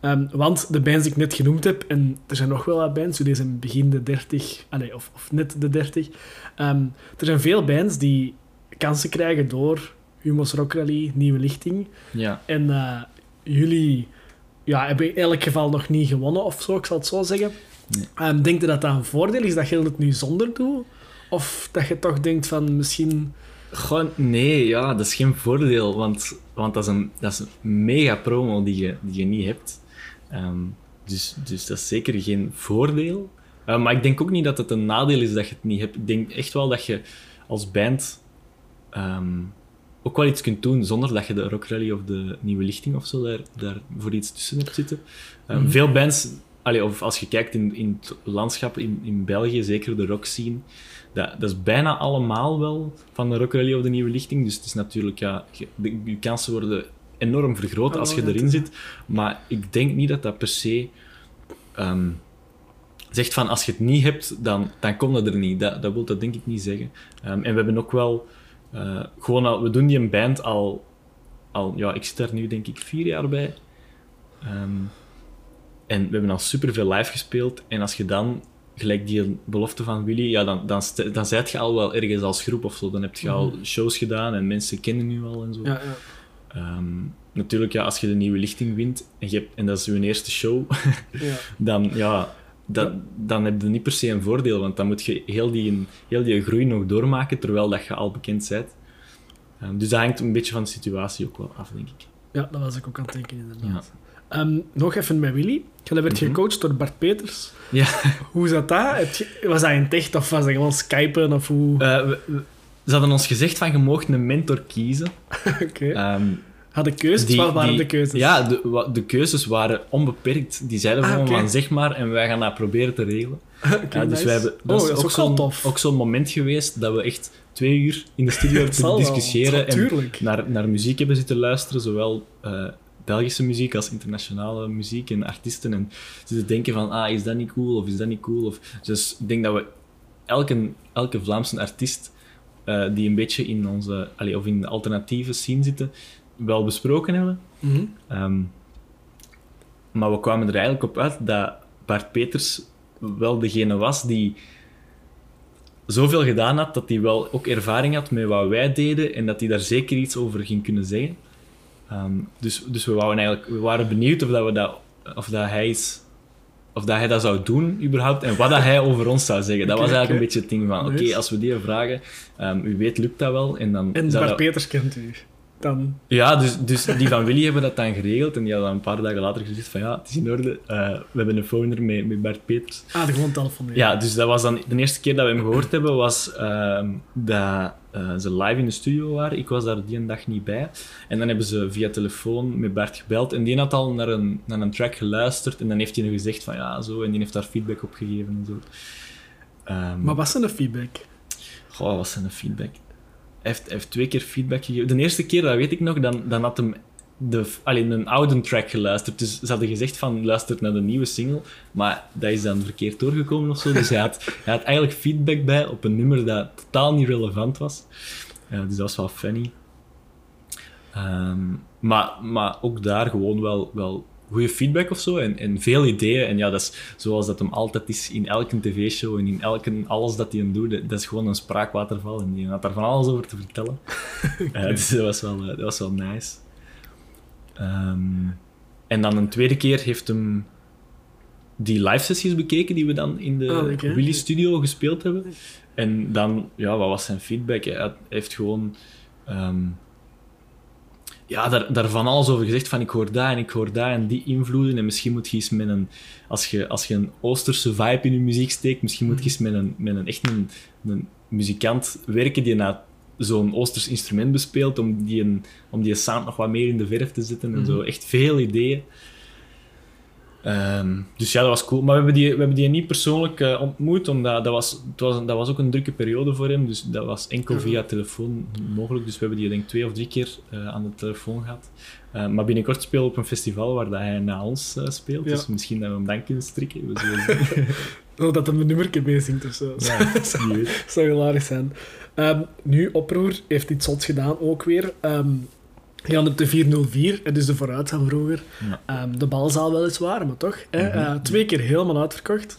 -hmm. um, want de bands die ik net genoemd heb, en er zijn nog wel wat bands, die zijn begin de 30, allez, of, of net de 30. Um, er zijn veel bands die kansen krijgen door Humo's Rock Rally, Nieuwe Lichting. Ja. En uh, jullie ja, hebben in elk geval nog niet gewonnen of zo, ik zal het zo zeggen. Nee. Um, denk je dat dat een voordeel is dat je het nu zonder doet? Of dat je toch denkt van misschien... Gewoon, nee, ja, dat is geen voordeel, want, want dat, is een, dat is een mega promo die je, die je niet hebt. Um, dus, dus dat is zeker geen voordeel. Uh, maar ik denk ook niet dat het een nadeel is dat je het niet hebt. Ik denk echt wel dat je als band um, ook wel iets kunt doen zonder dat je de Rock Rally of de Nieuwe Lichting of zo daar, daar voor iets tussen hebt zitten. Um, mm -hmm. Veel bands allee, of als je kijkt in, in het landschap in, in België, zeker de rock scene, dat, dat is bijna allemaal wel van de Rock Rally of de Nieuwe Lichting. Dus het is natuurlijk, ja, je, de- je kansen worden enorm vergroot Oh, als je dat erin zit. Maar ik denk niet dat dat per se ehm, zegt van als je het niet hebt, dan, dan komt het er niet. Dat, dat wil dat denk ik niet zeggen. Ehm, en we hebben ook wel eh, gewoon al, we doen die een band al, al, ja, ik zit daar nu denk ik vier jaar bij. Ehm, en we hebben al superveel live gespeeld. En als je dan, gelijk die belofte van Willy, ja, dan, dan, dan zijt je al wel ergens als groep of zo. Dan heb je al shows gedaan en mensen kennen je al en zo. Ja, ja. Ehm, natuurlijk, ja, als je de nieuwe lichting wint en, je hebt, en dat is je eerste show, [LAUGHS] ja. dan, ja, dat, dan heb je niet per se een voordeel, want dan moet je heel die, heel die groei nog doormaken, terwijl dat je al bekend bent. Ehm, dus dat hangt een beetje van de situatie ook wel af, denk ik. Ja, dat was ik ook aan het denken, inderdaad. Ehm, nog even met Willy. Je werd Mhm. gecoacht door Bart Peters. Ja, [LAUGHS] Hoe zat dat? Was dat in het echt of was dat gewoon skypen? Of hoe? eh, we- we- ze hadden ons gezegd van je mocht een mentor kiezen. [LAUGHS] Oké. Ehm, Had de keuzes? die- Wat waren die- de keuzes? Ja, de, de keuzes waren onbeperkt. Die zeiden Ah, van zeg maar en wij gaan dat proberen te regelen. [LAUGHS] Ja, dus nice. wij hebben, oh, dat is ook wel zo'n, tof. ook zo'n moment geweest dat we echt twee uur in de studio [LAUGHS] hebben zitten discussiëren en naar, naar muziek hebben zitten luisteren, zowel eh, Belgische muziek als internationale muziek en artiesten. En zitten denken van, ah, is dat niet cool of is dat niet cool? Of, dus ik denk dat we elke, elke Vlaamse artiest eh, die een beetje in onze, allee, of in de alternatieve scene zitten, wel besproken hebben. Mhm. Ehm, maar we kwamen er eigenlijk op uit dat Bart Peters wel degene was die zoveel gedaan had, dat hij wel ook ervaring had met wat wij deden en dat hij daar zeker iets over ging kunnen zeggen. Ehm, dus, dus we, eigenlijk, we waren benieuwd of, dat we dat, of, dat hij of dat hij dat zou doen, überhaupt, en wat dat hij over ons zou zeggen. Dat was eigenlijk een beetje het ding van, oké, als we die vragen, ehm u weet, lukt dat wel. En, dan En Bart dat- Peters kent u. Dan... ja, dus, dus die van Willy hebben dat dan geregeld. En die hadden dan een paar dagen later gezegd van ja, het is in orde. Eh, we hebben een phoner met, met Bart Peters. Ah, de gewoon telefoneren. Ja, dus dat was dan de eerste keer dat we hem gehoord hebben, was ehm, dat eh, ze live in de studio waren. Ik was daar die een dag niet bij. En dan hebben ze via telefoon met Bart gebeld. En die had al naar een, naar een track geluisterd. En dan heeft hij nog gezegd van ja, zo. En die heeft daar feedback op gegeven en zo. Ehm, Maar wat zijn de feedback? Goh, wat was zijn feedback? Heeft, heeft twee keer feedback gegeven. De eerste keer, dat weet ik nog, dan, dan had hem de, alleen een oude track geluisterd. Dus ze hadden gezegd van, luister naar de nieuwe single. Maar dat is dan verkeerd doorgekomen of zo. Dus hij had, hij had eigenlijk feedback bij op een nummer dat totaal niet relevant was. Ja, dus dat was wel funny. Ehm, maar, maar ook daar gewoon wel, wel goede feedback of zo en, en veel ideeën. En ja, dat is zoals dat hem altijd is in elke tv-show en in elke, alles dat hij doet. Dat, is gewoon een spraakwaterval en die had daar van alles over te vertellen. [LAUGHS] Eh, dus dat was wel, eh, dat was wel nice. Ehm, en dan een tweede keer heeft hem die live sessies bekeken die we dan in de Ah. Willy Studio gespeeld hebben. En dan, ja, wat was zijn feedback? Hij heeft gewoon ehm, ja, daar, daar van alles over gezegd. Van ik hoor dat en ik hoor dat en die invloeden. En misschien moet je eens met een... Als je, als je een Oosterse vibe in je muziek steekt, misschien moet je eens met een, met een echt een, een muzikant werken die na zo'n Oosters instrument bespeelt, om die, een, om die sound nog wat meer in de verf te zetten en zo. Echt veel ideeën. Ehm, dus ja, dat was cool. Maar we hebben die, we hebben die niet persoonlijk eh, ontmoet, omdat dat was, het was, dat was ook een drukke periode voor hem. Dus dat was enkel via telefoon mogelijk. Dus we hebben die denk ik twee of drie keer eh, aan de telefoon gehad. Eh, maar binnenkort spelen we op een festival waar dat hij na ons speelt. Ja. Dus misschien dat we hem dan kunnen strikken. We zullen. [LAUGHS] [LAUGHS] Oh, dat hem een nummerke meezingt of zo. ja, [LAUGHS] weet. zou hilarisch zijn. Ehm, nu, Oproer heeft iets zots gedaan ook weer. Ehm je had op de 404, het is de vooruit van vroeger. Ja. Ehm, de balzaal weliswaar, maar toch. Mhm. Eh, twee keer helemaal uitverkocht.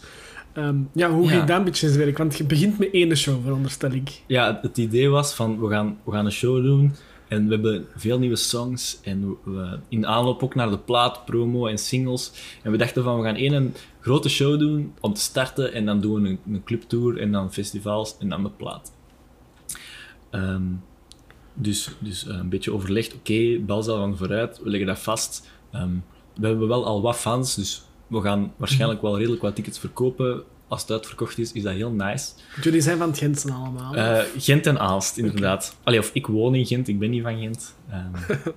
Ehm, ja, hoe Ja. ging dat een beetje in zijn werk? Want je begint met één show, veronderstel ik. Ja, het idee was van we gaan, we gaan een show doen en we hebben veel nieuwe songs en we, in aanloop ook naar de plaat, promo en singles. En we dachten van we gaan één een grote show doen om te starten en dan doen we een, een clubtour en dan festivals en dan de plaat. Ehm, dus, dus eh, een beetje overlegd, oké, balzaal van vooruit, we leggen dat vast. Ehm, we hebben wel al wat fans, dus we gaan waarschijnlijk wel redelijk wat tickets verkopen. Als het uitverkocht is, is dat heel nice. Jullie zijn van het Gentsen allemaal. Eh, Gent en Aalst, inderdaad. Allee, of ik woon in Gent, ik ben niet van Gent. Ehm, [LAUGHS]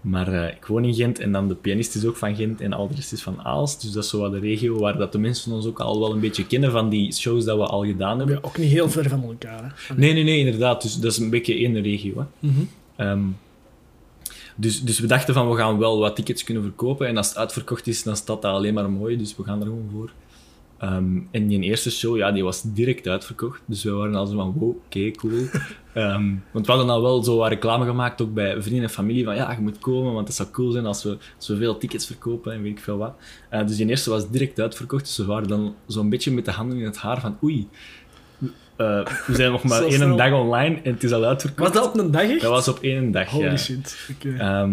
Maar eh, ik woon in Gent en dan de pianist is ook van Gent en al de rest is van Aalst. Dus dat is zo wat de regio waar dat de mensen ons ook al wel een beetje kennen van die shows dat we al gedaan hebben. Ja, ook niet heel ver van elkaar. Hè? Nee, nee, nee, inderdaad. Dus dat is een beetje één regio. Hè. Mhm. Ehm, dus, dus we dachten van, we gaan wel wat tickets kunnen verkopen. En als het uitverkocht is, dan staat dat alleen maar mooi. Dus we gaan er gewoon voor. Ehm, en die eerste show, ja, die was direct uitverkocht. Dus we waren al zo van, wow, oké, cool. [LAUGHS] Ehm, want we hadden al wel zo reclame gemaakt, ook bij vrienden en familie, van ja, je moet komen, want het zou cool zijn als we, als we veel tickets verkopen en weet ik veel wat. Eh, dus die eerste was direct uitverkocht, dus we waren dan zo'n beetje met de handen in het haar van, oei, eh, we zijn nog [LAUGHS] maar één dag online en het is al uitverkocht. Was dat op een dag echt? Dat was op één dag, Holy ja. shit. Oké. Ehm,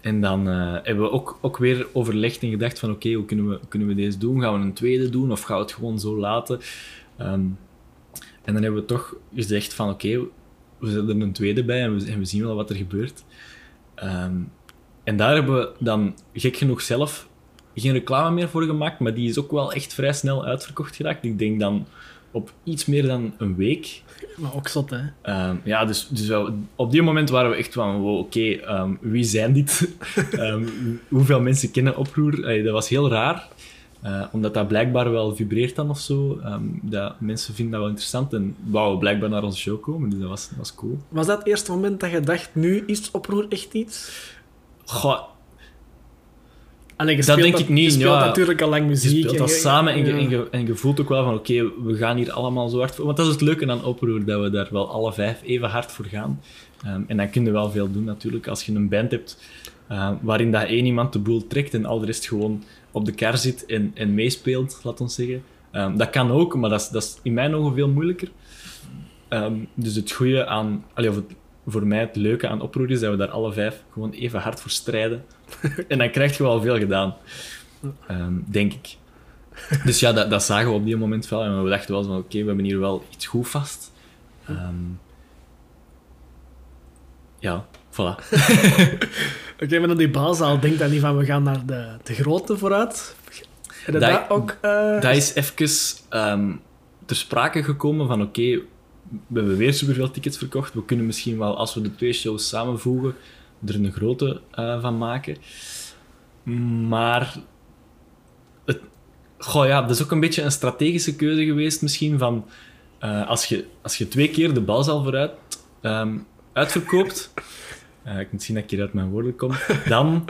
en dan eh, hebben we ook, ook weer overlegd en gedacht van oké, hoe kunnen we, kunnen we deze doen? Gaan we een tweede doen of gaan we het gewoon zo laten? Ehm, en dan hebben we toch gezegd van oké, we zetten er een tweede bij en we, en we zien wel wat er gebeurt. Ehm, en daar hebben we dan gek genoeg zelf geen reclame meer voor gemaakt, maar die is ook wel echt vrij snel uitverkocht geraakt. Ik denk dan op iets meer dan een week. Maar ook zot, hè? Ehm, ja, dus, dus wel, op die moment waren we echt van, wow, oké, ehm, wie zijn dit? [LAUGHS] Ehm, hoeveel mensen kennen Oproer? Allee, dat was heel raar, eh, omdat dat blijkbaar wel vibreert dan of zo. Dat mensen vinden dat wel interessant en wouden blijkbaar naar onze show komen, dus dat was, dat was cool. Was dat het eerste moment dat je dacht, nu is oproer echt iets? Goh, Allee, je Dat denk ik niet, Je speelt ja. natuurlijk al lang je muziek. speelt dat je- samen en je, ja. en, je, en je voelt ook wel van, oké, we gaan hier allemaal zo hard voor. Want dat is het leuke aan Oproer, dat we daar wel alle vijf even hard voor gaan. Ehm, en dan kun je wel veel doen natuurlijk. Als je een band hebt eh, waarin dat één iemand de boel trekt en al de rest gewoon op de kar zit en, en meespeelt, laat ons zeggen. Ehm, dat kan ook, maar dat is, dat is in mijn ogen veel moeilijker. Ehm, dus het goede aan, allee, of het, voor mij het leuke aan Oproer is dat we daar alle vijf gewoon even hard voor strijden. [LAUGHS] en dan krijg je wel veel gedaan. Ehm, denk ik. Dus ja, dat, dat zagen we op die moment wel. En we dachten wel van, oké, we hebben hier wel iets goed vast. Ehm, ja, voilà. [LAUGHS] Oké, maar dan die balzaal denkt dan niet van, we gaan naar de, de grote vooruit. En dat, Dat- dat ook... eh, Dat is even ehm, ter sprake gekomen van, oké, we hebben weer superveel tickets verkocht. We kunnen misschien wel, als we de twee shows samenvoegen, er een grote eh, van maken. Maar... Het, goh, ja, dat is ook een beetje een strategische keuze geweest misschien van... eh, als, je, als je twee keer de balzaal vooruit ehm, uitverkoopt... [LAUGHS] eh, ik moet zien dat ik hier uit mijn woorden kom. Dan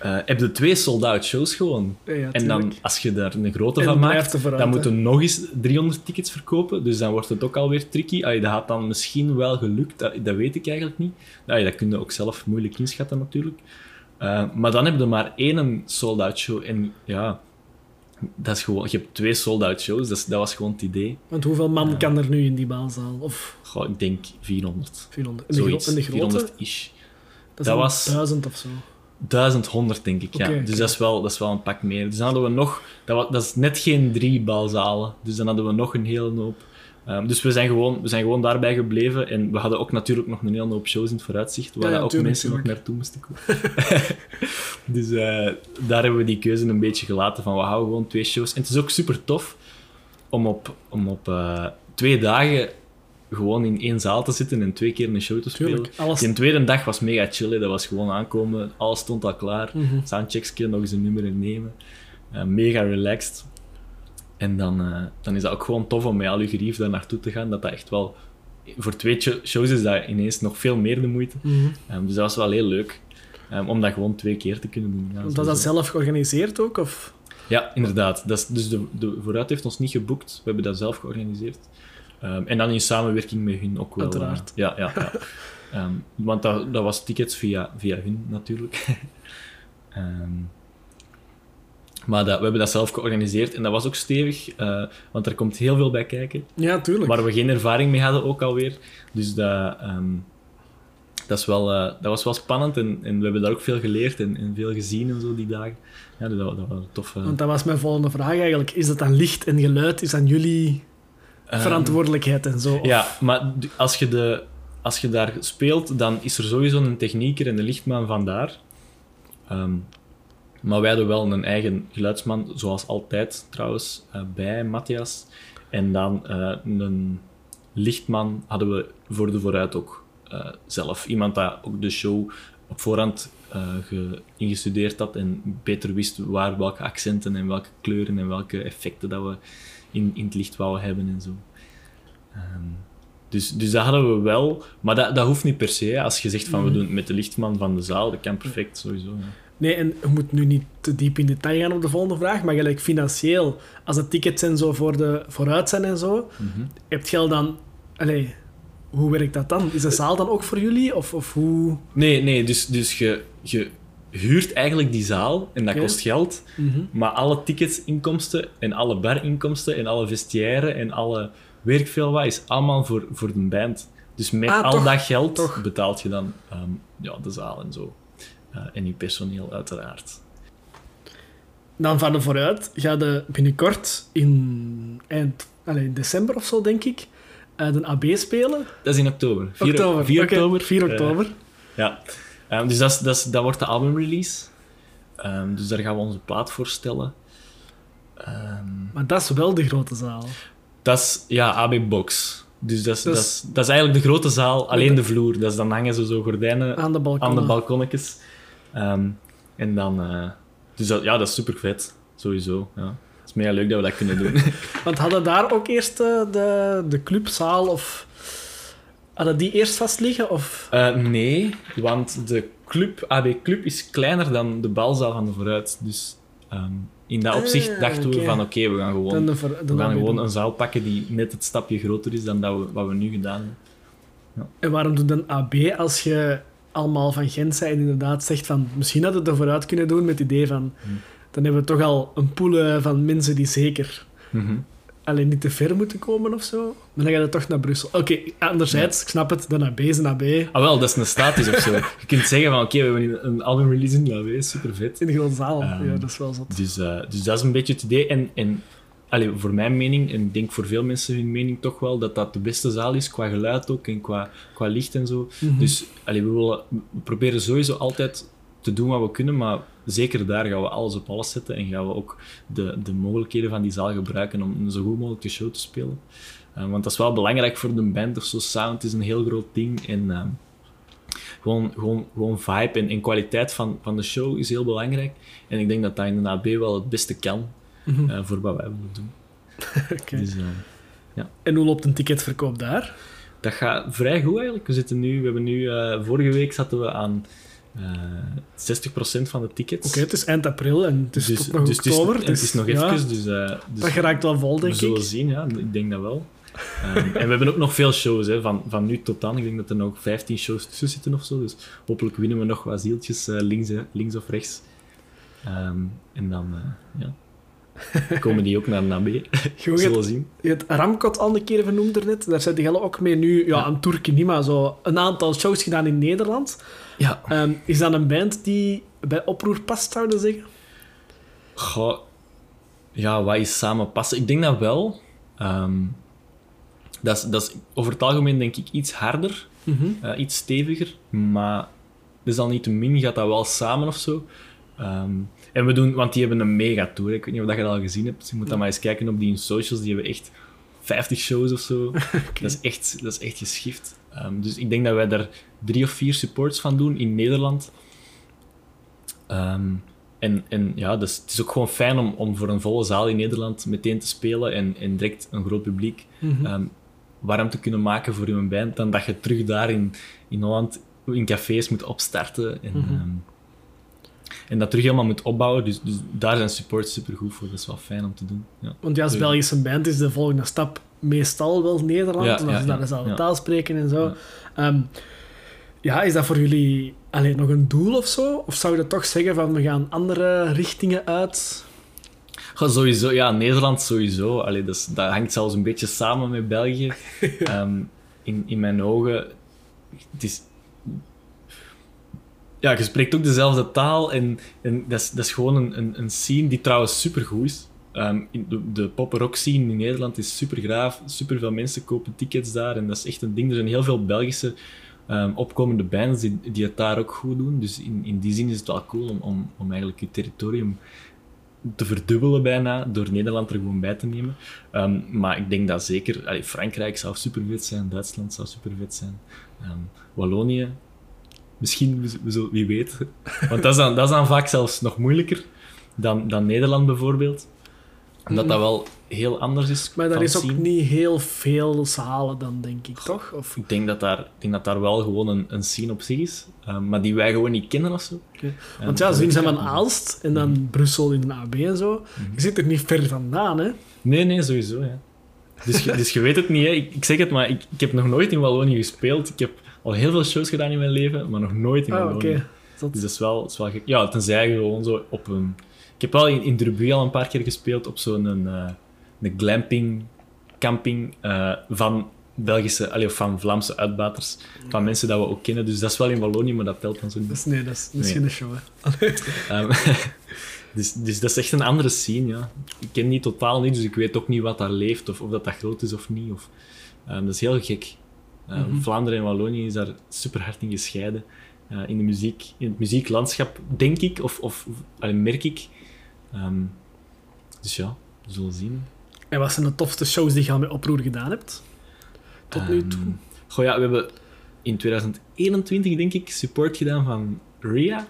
eh, heb je twee sold-out shows gewoon. ja, ja, En dan, als je daar een grote En van maakt, vooruit, dan moeten nog eens 300 tickets verkopen. Dus dan wordt het ook alweer tricky. Allee, dat had dan misschien wel gelukt, dat, dat weet ik eigenlijk niet. Allee, dat kun je ook zelf moeilijk inschatten natuurlijk. Eh, maar dan heb je maar één sold-out show. En ja, dat is gewoon, je hebt twee sold-out shows. Dat, is- dat was gewoon het idee. Want hoeveel man kan er nu in die balzaal? Of Goh, ik denk 400. 400? En de, gro- Zoiets. en de grote? 400-ish. Dat, dat was... duizend of zo. 1100, denk ik, ja. Dus dat is, wel, dat is wel een pak meer. Dus dan hadden we nog... Dat, was, dat is net geen drie balzalen. Dus dan hadden we nog een hele hoop. Ehm, dus we zijn, gewoon, we zijn gewoon daarbij gebleven. En we hadden ook natuurlijk nog een hele hoop shows in het vooruitzicht, waar Ja, ja, ook tuurlijk, mensen nog naartoe moesten komen. [LAUGHS] dus eh, daar hebben we die keuze een beetje gelaten van we houden gewoon twee shows. En het is ook super tof om op, om op eh, twee dagen gewoon in één zaal te zitten en twee keer een show te spelen. Tuurlijk. Alles... Die tweede dag was mega chill. Dat was gewoon aankomen. Alles stond al klaar. Mhm. Soundchecksje, nog eens een nummer nemen. Eh, mega relaxed. En dan, eh, dan is dat ook gewoon tof om met al je gerief daar naartoe te gaan. Dat dat echt wel... Voor twee shows is dat ineens nog veel meer de moeite. Ehm, dus dat was wel heel leuk. ehm, om dat gewoon twee keer te kunnen doen. Ja, was dat zelf georganiseerd ook? Of? Ja, inderdaad. Dat is, dus de, de Vooruit heeft ons niet geboekt. We hebben dat zelf georganiseerd. Ehm, en dan in samenwerking met hun ook wel. eh, Uiteraard. ja, ja, ja. [LAUGHS] Ehm, want dat, dat was tickets via, via hun natuurlijk. [LAUGHS] Ehm, maar dat, we hebben dat zelf georganiseerd en dat was ook stevig, eh, want er komt heel veel bij kijken. Ja, tuurlijk. Waar we geen ervaring mee hadden ook alweer. Dus dat, dat, is wel, eh, dat was wel spannend en, en we hebben daar ook veel geleerd en, en veel gezien en zo die dagen. Ja, dus dat, dat was tof. Want dat was mijn volgende vraag eigenlijk. Is dat dan licht en geluid? Is aan jullie verantwoordelijkheid en zo? Of- Ja, maar als je, de, als je daar speelt, dan is er sowieso een technieker en een lichtman vandaar. Ehm maar wij hadden wel een eigen geluidsman, zoals altijd trouwens, eh, bij Matthias. En dan eh, een lichtman hadden we voor de vooruit ook eh, zelf. Iemand dat ook de show op voorhand ge- ingestudeerd had en beter wist waar welke accenten en welke kleuren en welke effecten dat we in, in het licht hebben en zo. Ehm, dus, dus dat hadden we wel, maar dat, dat hoeft niet per se. Als je zegt van we Mhm. doen het met de lichtman van de zaal, dat kan perfect sowieso. Ja. Nee, en je moet nu niet te diep in detail gaan op de volgende vraag, maar gelijk financieel, als de tickets en zo voor de, vooruit zijn en zo, hebt je al dan... Allee, hoe werkt dat dan? Is de zaal dan ook voor jullie? Of, of hoe... Nee, nee, dus, dus je, je huurt eigenlijk die zaal en dat kost geld. Mhm. Maar alle ticketsinkomsten en alle barinkomsten en alle vestiaire en alle werk veel wat is allemaal voor, voor de band. Dus met Ah, al toch, dat geld toch. betaalt je dan ehm, ja, de zaal en zo. Eh, en je personeel uiteraard. Dan van de vooruit ga je binnenkort in eind allee, in december of zo, denk ik, eh, de AB spelen. Dat is in oktober. 4 oktober. 4 Oké, oktober. 4 Eh, oktober. ja. Ehm, dus dat, is, dat, is, dat wordt de albumrelease. Ehm, dus daar gaan we onze plaat voor stellen. Ehm, maar dat is wel de grote zaal. Dat is, ja, AB Box. Dus dat is, Dus- dat, is, dat is eigenlijk de grote zaal, alleen de vloer. Dat is, dan hangen ze zo gordijnen Aan de balkon. aan de balkonnetjes. En dan... eh, dus dat, ja, dat is super vet. Sowieso, ja. Het is mega leuk dat we dat kunnen doen. [LAUGHS] Want hadden daar ook eerst eh, de, de clubzaal of... Hadden die eerst vast liggen? Of... Eh, nee, want de club, AB Club is kleiner dan de balzaal van de vooruit. Dus ehm, in dat opzicht Ah, dachten we van oké, we gaan gewoon, de, ver- de we gaan gewoon een zaal pakken die net het stapje groter is dan dat we, wat we nu gedaan hebben. En waarom doe dan AB als je allemaal van Gent zijn en inderdaad zegt van misschien hadden we het er vooruit kunnen doen met het idee van Hmm. dan hebben we toch al een pool van mensen die zeker Mhm. Alleen niet te ver moeten komen of zo. Maar dan ga je toch naar Brussel. Oké, anderzijds, ik snap het, de AB is een AB Ah wel, dat is een status of zo. Je kunt zeggen van oké, we hebben een- album release in de super vet. in de grote zaal. Ehm, ja, dat is wel zot. Dus, eh, dus dat is een beetje het idee. En, en allee, voor mijn mening, en ik denk voor veel mensen hun mening toch wel, dat dat de beste zaal is, qua geluid ook en qua, qua licht en zo. Mhm. Dus allee, we, willen, we proberen sowieso altijd te doen wat we kunnen, maar zeker daar gaan we alles op alles zetten en gaan we ook de, de mogelijkheden van die zaal gebruiken om een zo goed mogelijke show te spelen. Eh, want dat is wel belangrijk voor de band of zo. Sound is een heel groot ding en ehm, gewoon, gewoon, gewoon vibe en, en kwaliteit van, van de show is heel belangrijk. En ik denk dat dat in de AB wel het beste kan Mhm. eh, voor wat wij willen doen. [LAUGHS] Oké. Dus eh, En hoe loopt een ticketverkoop daar? dat gaat vrij goed eigenlijk. We, zitten nu, we hebben nu, eh, vorige week zaten we aan eh 60% van de tickets. Oké, het is eind april en het is dus, tot nog dus het is- oktober. het is nog ja, even, dus, eh, dus dat geraakt wel vol, we denk zullen ik. zien. Ja, ik denk dat wel. Ehm, en we hebben ook nog veel shows, hè, van, van nu tot dan. Ik denk dat er nog 15 shows tussen zitten of zo. Dus hopelijk winnen we nog wat zieltjes eh, links, links of rechts. Ehm, en dan ja. [LAUGHS] komen die ook naar hebt- [LAUGHS] zullen zien. je hebt Ramkot al een keer vernoemd ernet. Daar zijn die ook mee nu, ja, Ja. een Turkje niet, maar zo een aantal shows gedaan in Nederland. Ja. Ehm, is dat een band die bij oproer past, zouden zeggen? Goh, ja, wat is samen passen? Ik denk dat wel. Ehm, dat, is, dat is over het algemeen denk ik iets harder, Mhm. eh, iets steviger, maar desalniettemin gaat dat wel samen of zo. Ehm, en we doen, want die hebben een megatour. Ik weet niet of dat je dat al gezien hebt. Je moet dan maar eens kijken op die socials. Die hebben echt 50 shows of zo. [LAUGHS] dat, is echt, dat is echt geschift. Ehm, dus ik denk dat wij daar drie of vier supports van doen in Nederland. Ehm, en, en ja, dus het is ook gewoon fijn om, om voor een volle zaal in Nederland meteen te spelen en, en direct een groot publiek ehm, warm te kunnen maken voor je band, dan dat je terug daar in, in Holland in cafés moet opstarten en, Mhm. En dat terug helemaal moet opbouwen. Dus, dus daar zijn supports super goed voor. Dat is wel fijn om te doen. Ja. Want ja, als Ja. Belgische band is de volgende stap meestal wel Nederland, Ja, omdat ja, ze daar ja, dezelfde ja. taal spreken en zo. Ja. Ehm, ja, is dat voor jullie alleen nog een doel of zo? Of zou je toch zeggen van we gaan andere richtingen uit? Goh, sowieso, ja, Nederland sowieso. Allee, dat, is- dat hangt zelfs een beetje samen met België. [LAUGHS] Ehm, in, in mijn ogen, het is... Ja, je spreekt ook dezelfde taal en, en dat, is, dat is gewoon een, een, scene die trouwens supergoed is. Ehm, de, de pop-rock scene in Nederland is super graaf. Super veel mensen kopen tickets daar en dat is echt een ding. Er zijn heel veel Belgische ehm, opkomende bands die, die het daar ook goed doen. Dus in, in die zin is het wel cool om, om, om eigenlijk je territorium te verdubbelen bijna, door Nederland er gewoon bij te nemen. Ehm, maar ik denk dat zeker... Frankrijk zou super vet zijn, Duitsland zou super vet zijn. Wallonië Misschien, we, zullen- wie weet. Want dat is, dan, dat is dan vaak zelfs nog moeilijker dan, dan Nederland bijvoorbeeld. Omdat dat wel heel anders is. Maar daar is ook niet heel veel zalen dan, denk ik, toch? Of, Ik denk dat daar, ik denk dat daar wel gewoon een, een scene op zich is, eh, maar die wij gewoon niet kennen of zo. Want ja, ze weet zijn van. Aalst en dan Brussel in een AB en zo. Je zit er niet ver vandaan, hè? Nee, nee, sowieso. Ja. Dus, je, dus je weet het niet, hè. Ik, ik zeg het, maar ik, ik heb nog nooit in Wallonië gespeeld. Ik heb al heel veel shows gedaan in mijn leven, maar nog nooit in Ah, Wallonië. oké. Dat- Dus dat is wel, dat is wel gek. Ja, tenzij gewoon zo op een... Ik heb wel in, in al een paar keer gespeeld op zo'n een, eh, een glamping camping eh, van Belgische, allee, of van Vlaamse uitbaters, van mensen dat we ook kennen. Dus dat is wel in Wallonië, maar dat telt dan zo niet. is, nee, dat is Nee. misschien een show, hè? [LAUGHS] Ehm, [LAUGHS] dus, dus dat is echt een andere scene, ja. Ik ken die totaal niet, dus ik weet ook niet wat daar leeft, of, of dat dat groot is of niet. Of, ehm, dat is heel gek. Ehm, Mhm. Vlaanderen en Wallonië is daar super hard in gescheiden. Eh, in, de muziek, in het muzieklandschap, denk ik, of, of, of allee, merk ik. Ehm, dus ja, we zullen zien. En wat zijn de tofste shows die je al met oproer gedaan hebt? Tot nu Ehm, toe. Goh ja, we hebben in 2021, denk ik, support gedaan van Ria.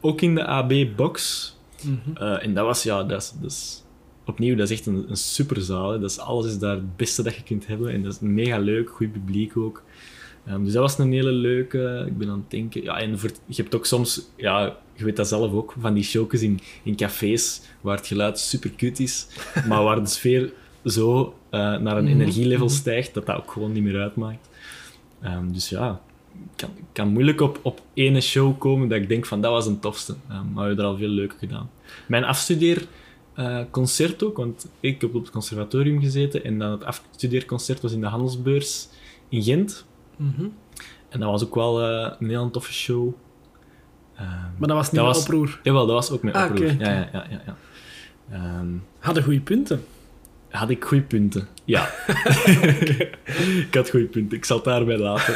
Ook in de AB-box. Mhm. Eh, en dat was, ja, dat is, dat is- opnieuw, dat is echt een, een superzaal. hè. Dat is, alles is daar het beste dat je kunt hebben. En dat is mega leuk, goed publiek ook. Ehm, dus dat was een hele leuke. Ik ben aan het denken. Ja, en voor, je hebt ook soms, ja, je weet dat zelf ook, van die showjes in, in cafés waar het geluid super kut is, [LAUGHS] maar waar de sfeer zo eh, naar een Mhm, energielevel mhm. stijgt dat dat ook gewoon niet meer uitmaakt. Ehm, dus ja, ik kan, kan moeilijk op, op ene show komen dat ik denk van dat was een tofste. Ehm, maar we hebben er al veel leuker gedaan. Mijn afstudeerconcert ook, want ik heb op het conservatorium gezeten en dan het afstudeerconcert was in de Handelsbeurs in Gent. Mhm. En dat was ook wel eh, een heel toffe show. Ehm, Maar dat was niet Dat met was- oproer. Jawel, dat was ook mijn Ah, oproer. Ja, ja, ja. ja, ja. Ehm, Hadden goede punten. Had ik goede punten? Ja. [LAUGHS] ik had goede punten. Ik zal het daarbij laten.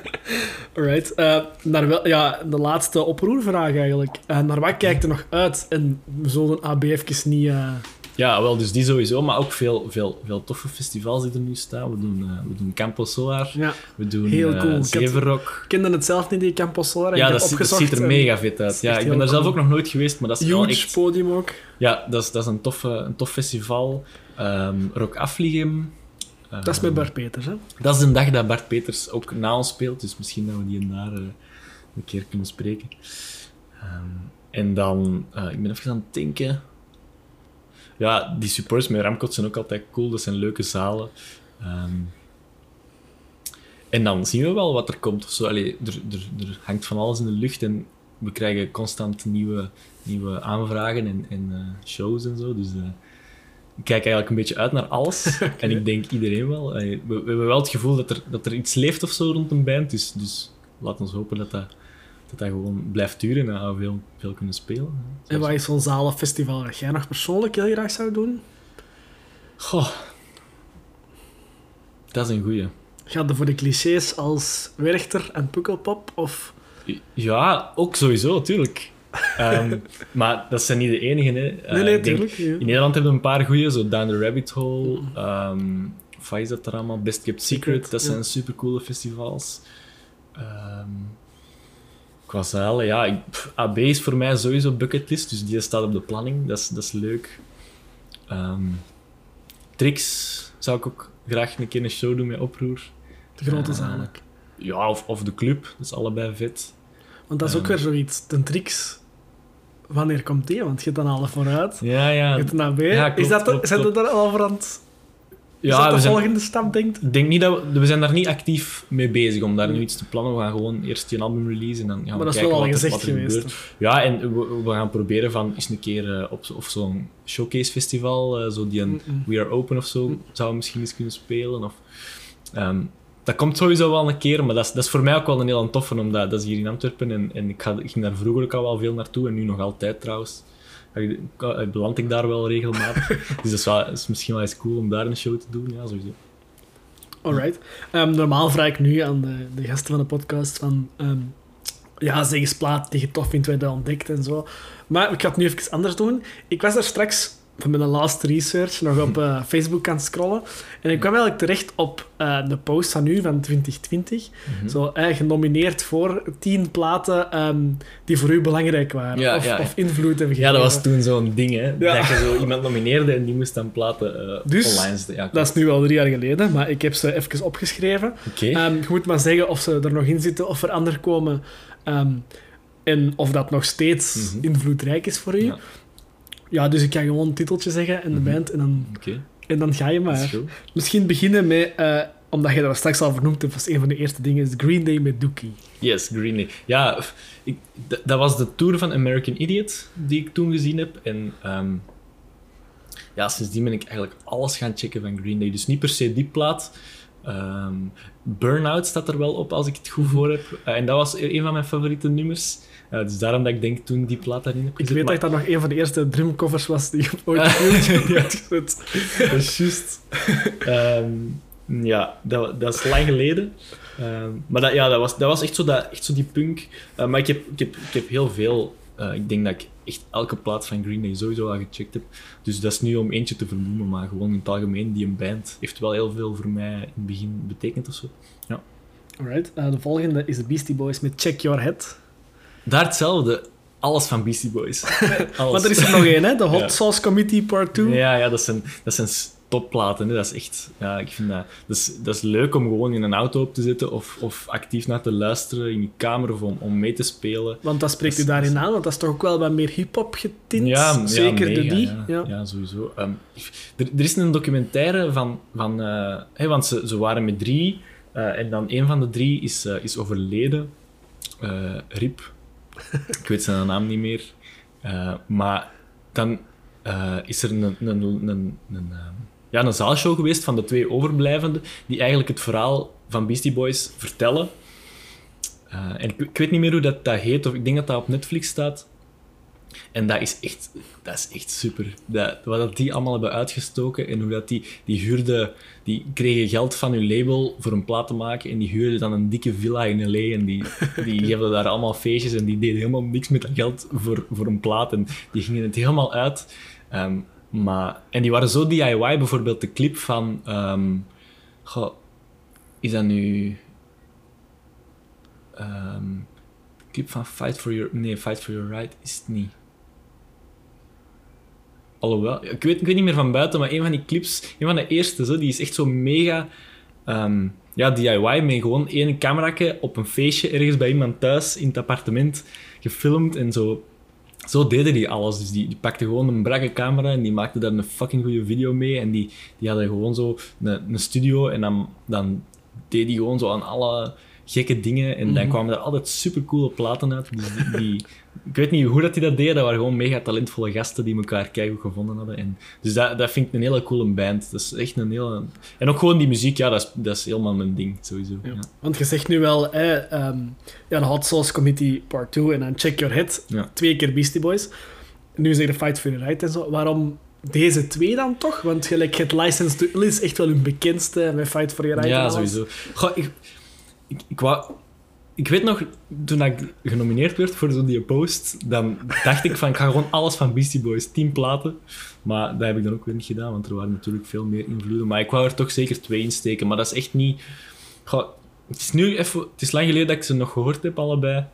[LAUGHS] Alright. eh, naar wel, ja, de laatste oproervraag eigenlijk. Eh, naar wat kijkt er nog uit? En we zullen AB even niet... eh, Ja, wel, dus die sowieso, maar ook veel, veel, veel toffe festivals die er nu staan. We doen, eh, we doen Campo Solar, ja, we doen Heel eh, cool. Zevenrock. ik kende het zelf niet, die Campus Solar. Ja, dat, ziet- dat ziet er mega vet uit. Ja, ik ben daar zelf ook nog nooit geweest, maar dat is wel Huge echt... podium ook. Ja, dat is, dat is een, toffe, een tof festival. Ehm Rock Afligem. Dat is met Bart Peters, hè? Dat is de dag dat Bart Peters ook na ons speelt, dus misschien dat we die en daar eh, een keer kunnen spreken. Ehm, en dan, ik ben even aan het denken. Ja, die supports met Ramcot zijn ook altijd cool, dat zijn leuke zalen. Ehm, en dan zien we wel wat er komt. of Zo. Allee, er, er, er hangt van alles in de lucht en we krijgen constant nieuwe, nieuwe aanvragen en, en eh, shows en zo. Dus eh, ik kijk eigenlijk een beetje uit naar alles. [LAUGHS] En ik denk iedereen wel. We, we hebben wel het gevoel dat er, dat er iets leeft of zo rond een band. Dus, dus laat ons hopen dat dat, dat, dat gewoon blijft duren en dat we veel, veel kunnen spelen. En wat is zo'n zalenfestival dat jij nog persoonlijk heel graag zou doen? Goh. Dat is een goeie. Gaat er voor de clichés als Werchter en Pukkelpop? Of... Ja, ook sowieso, tuurlijk. Ehm, [LAUGHS] maar dat zijn niet de enige. Hè. Eh, nee, denk- tuurlijk. ja. in Nederland hebben we een paar goeie, zo Down the Rabbit Hole. of wat is dat er allemaal? Best Kept Secret. Secret, Dat ja. zijn supercoole festivals. Ehm qua zalen, ja. ik- pff, AB is voor mij sowieso bucketlist, dus die staat op de planning. Dat is, dat is leuk. Ehm Tricks zou ik ook graag een keer een show doen met Oproer. De grote zalen. Ja, of, of de club. Dat is allebei vet. Want dat is ook ehm, weer zoiets. De tricks. Wanneer komt die? Want je hebt dan al vooruit. Ja, Je ja. hebt een AB. Ja, klopt, is dat, klopt, zijn klopt. er daar al voor aan het... Ja, dat de zijn, volgende stap, denkt? ik denk niet dat we, we zijn daar niet actief mee bezig om daar nu iets te plannen. We gaan gewoon eerst die album release en dan gaan we Maar dat is kijken wel al wat er- wat er geweest. gebeurt. Ja, en we, we gaan proberen van eens een keer eh, op, of zo'n showcase festival, eh, zo die een. We Are Open of zo, Mm. zouden misschien eens kunnen spelen. Of, ehm, dat komt sowieso wel een keer, maar dat is, dat is voor mij ook wel een heel toffe, omdat dat is hier in Antwerpen en, en ik, ga, ik ging daar vroeger ook al wel veel naartoe en nu nog altijd trouwens. Beland ik daar wel regelmatig. [LAUGHS] dus dat is, wel, dat is misschien wel eens cool om daar een show te doen. Ja, sowieso. Alright. Ehm, normaal vraag ik nu aan de, de gasten van de podcast van... ehm, ja, zeg eens plaat die je tof vindt, wat je ontdekt en zo. Maar ik ga het nu even anders doen. Ik was daar straks van mijn laatste research nog op uh, Facebook het scrollen. En ik kwam eigenlijk terecht op uh, de post van nu, van 2020. Mm Zo, uh, genomineerd voor tien platen um, die voor u belangrijk waren. Ja, of, ja. of, invloed hebben Ja, gegeven. dat was toen zo'n ding, hè. Dat je zo iemand nomineerde en die moest dan platen dus, online zetten. Ja, dat is nu al drie jaar geleden, maar ik heb ze even opgeschreven. Okay. Um, je moet maar zeggen of ze er nog in zitten of er ander komen. Um, en of dat nog steeds mm -hmm. invloedrijk is voor u. Ja. Dus ik ga gewoon een titeltje zeggen en de Mhm. band en dan, en dan ga je maar. Misschien beginnen met, uh, omdat je dat straks al vernoemd hebt, was een van de eerste dingen, is Green Day met Dookie. Yes, Green Day. Ja, ik, dat was de tour van American Idiot die ik toen gezien heb. En um, ja, sindsdien ben ik eigenlijk alles gaan checken van Green Day. Dus niet per se die plaat. Um, Burnout staat er wel op, als ik het goed voor heb. Uh, en dat was een van mijn favoriete nummers. Uh, dus daarom dat ik denk toen die plaat daarin heb Ik gezet. weet maar... dat dat nog een van de eerste drumcovers was die ik ooit [LAUGHS] heb ja, [LAUGHS] dat is juist. um, ja, dat, dat is lang geleden. Um, maar dat, ja, dat, was, dat was echt zo, dat, echt zo die punk. Uh, maar ik heb, ik, heb, ik heb heel veel... Uh, ik denk dat ik echt elke plaat van Green Day sowieso al gecheckt heb. Dus dat is nu om eentje te vernoemen, maar gewoon in het algemeen, die een band heeft wel heel veel voor mij in het begin betekend of zo. Ja. Alright, uh, de volgende is de Beastie Boys met Check Your Head. Daar hetzelfde. Alles van Beastie Boys. [LAUGHS] Maar er is er nog één, hè? De Hot. Sauce Committee Part 2. Ja, ja dat zijn, dat zijn topplaten. Hè. Dat is echt... Ja, ik vind dat... Dat is, dat is leuk om gewoon in een auto op te zitten of, of actief naar te luisteren in je kamer of om, om mee te spelen. Want dat spreekt dat u daarin aan, want dat is toch ook wel wat meer hip-hop getint? Ja, Zeker ja, de die. Ja, sowieso. Um, er, er is een documentaire van... van uh, hey, want ze, ze waren met drie uh, en dan een van de drie is, uh, is overleden. Rip. Ik weet zijn naam niet meer. Uh, maar dan uh, is er een, een, een, een, ja, een zaalshow geweest van de twee overblijvenden, die eigenlijk het verhaal van Beastie Boys vertellen. En ik, ik, weet niet meer hoe dat, dat heet, of ik denk dat dat op Netflix staat. En dat is echt, dat is echt super. Dat, wat dat die allemaal hebben uitgestoken en hoe dat die, die huurden, die kregen geld van hun label voor een plaat te maken en die huurden dan een dikke villa in L.A. en die, [LAUGHS] die geven daar allemaal feestjes en die deden helemaal niks met dat geld voor, voor een plaat en die gingen het helemaal uit. Um, maar, en die waren zo DIY, bijvoorbeeld de clip van... Um, goh, is dat nu... Um, clip van Fight for Your... Nee, Fight for Your Right is het niet. Alhoewel, ik weet, ik weet niet meer van buiten, maar een van die clips, een van de eerste, zo, die is echt zo mega... Um, ja, DIY, met gewoon één cameraatje op een feestje ergens bij iemand thuis in het appartement gefilmd en zo zo deden die alles. Dus die, die pakten gewoon een brakke camera en die maakten daar een fucking goede video mee. En die, die hadden gewoon zo een, een studio en dan, dan deed die gewoon zo aan alle gekke dingen. En mm -hmm. dan kwamen er altijd supercoole platen uit. Dus die, die, [LAUGHS] ik weet niet hoe dat die dat deden. Dat waren gewoon mega talentvolle gasten die elkaar keihard gevonden hadden. En, dus dat, dat vind ik een hele coole band. Dat is echt een hele... En ook gewoon die muziek, ja, dat is, dat is helemaal mijn ding, sowieso. Ja. Ja. Want je zegt nu wel, eh, um, ja, de Hot Sauce Committee Part 2 en dan Check Your Head. Ja. Twee keer Beastie Boys. Nu zeg je Fight for Your Right en zo. Waarom deze twee dan toch? Want gelijk het License to Ill is echt wel hun bekendste met Fight for Your Right. Ja, sowieso. Goh, ik, ik, ik, wou, ik weet nog, toen ik genomineerd werd voor zo'n die post, dan dacht ik van, ik ga gewoon alles van Beastie Boys, tien platen. Maar dat heb ik dan ook weer niet gedaan, want er waren natuurlijk veel meer invloeden. Maar ik wou er toch zeker twee in steken. Maar dat is echt niet... Het is nu even... Het is lang geleden dat ik ze nog gehoord heb, allebei.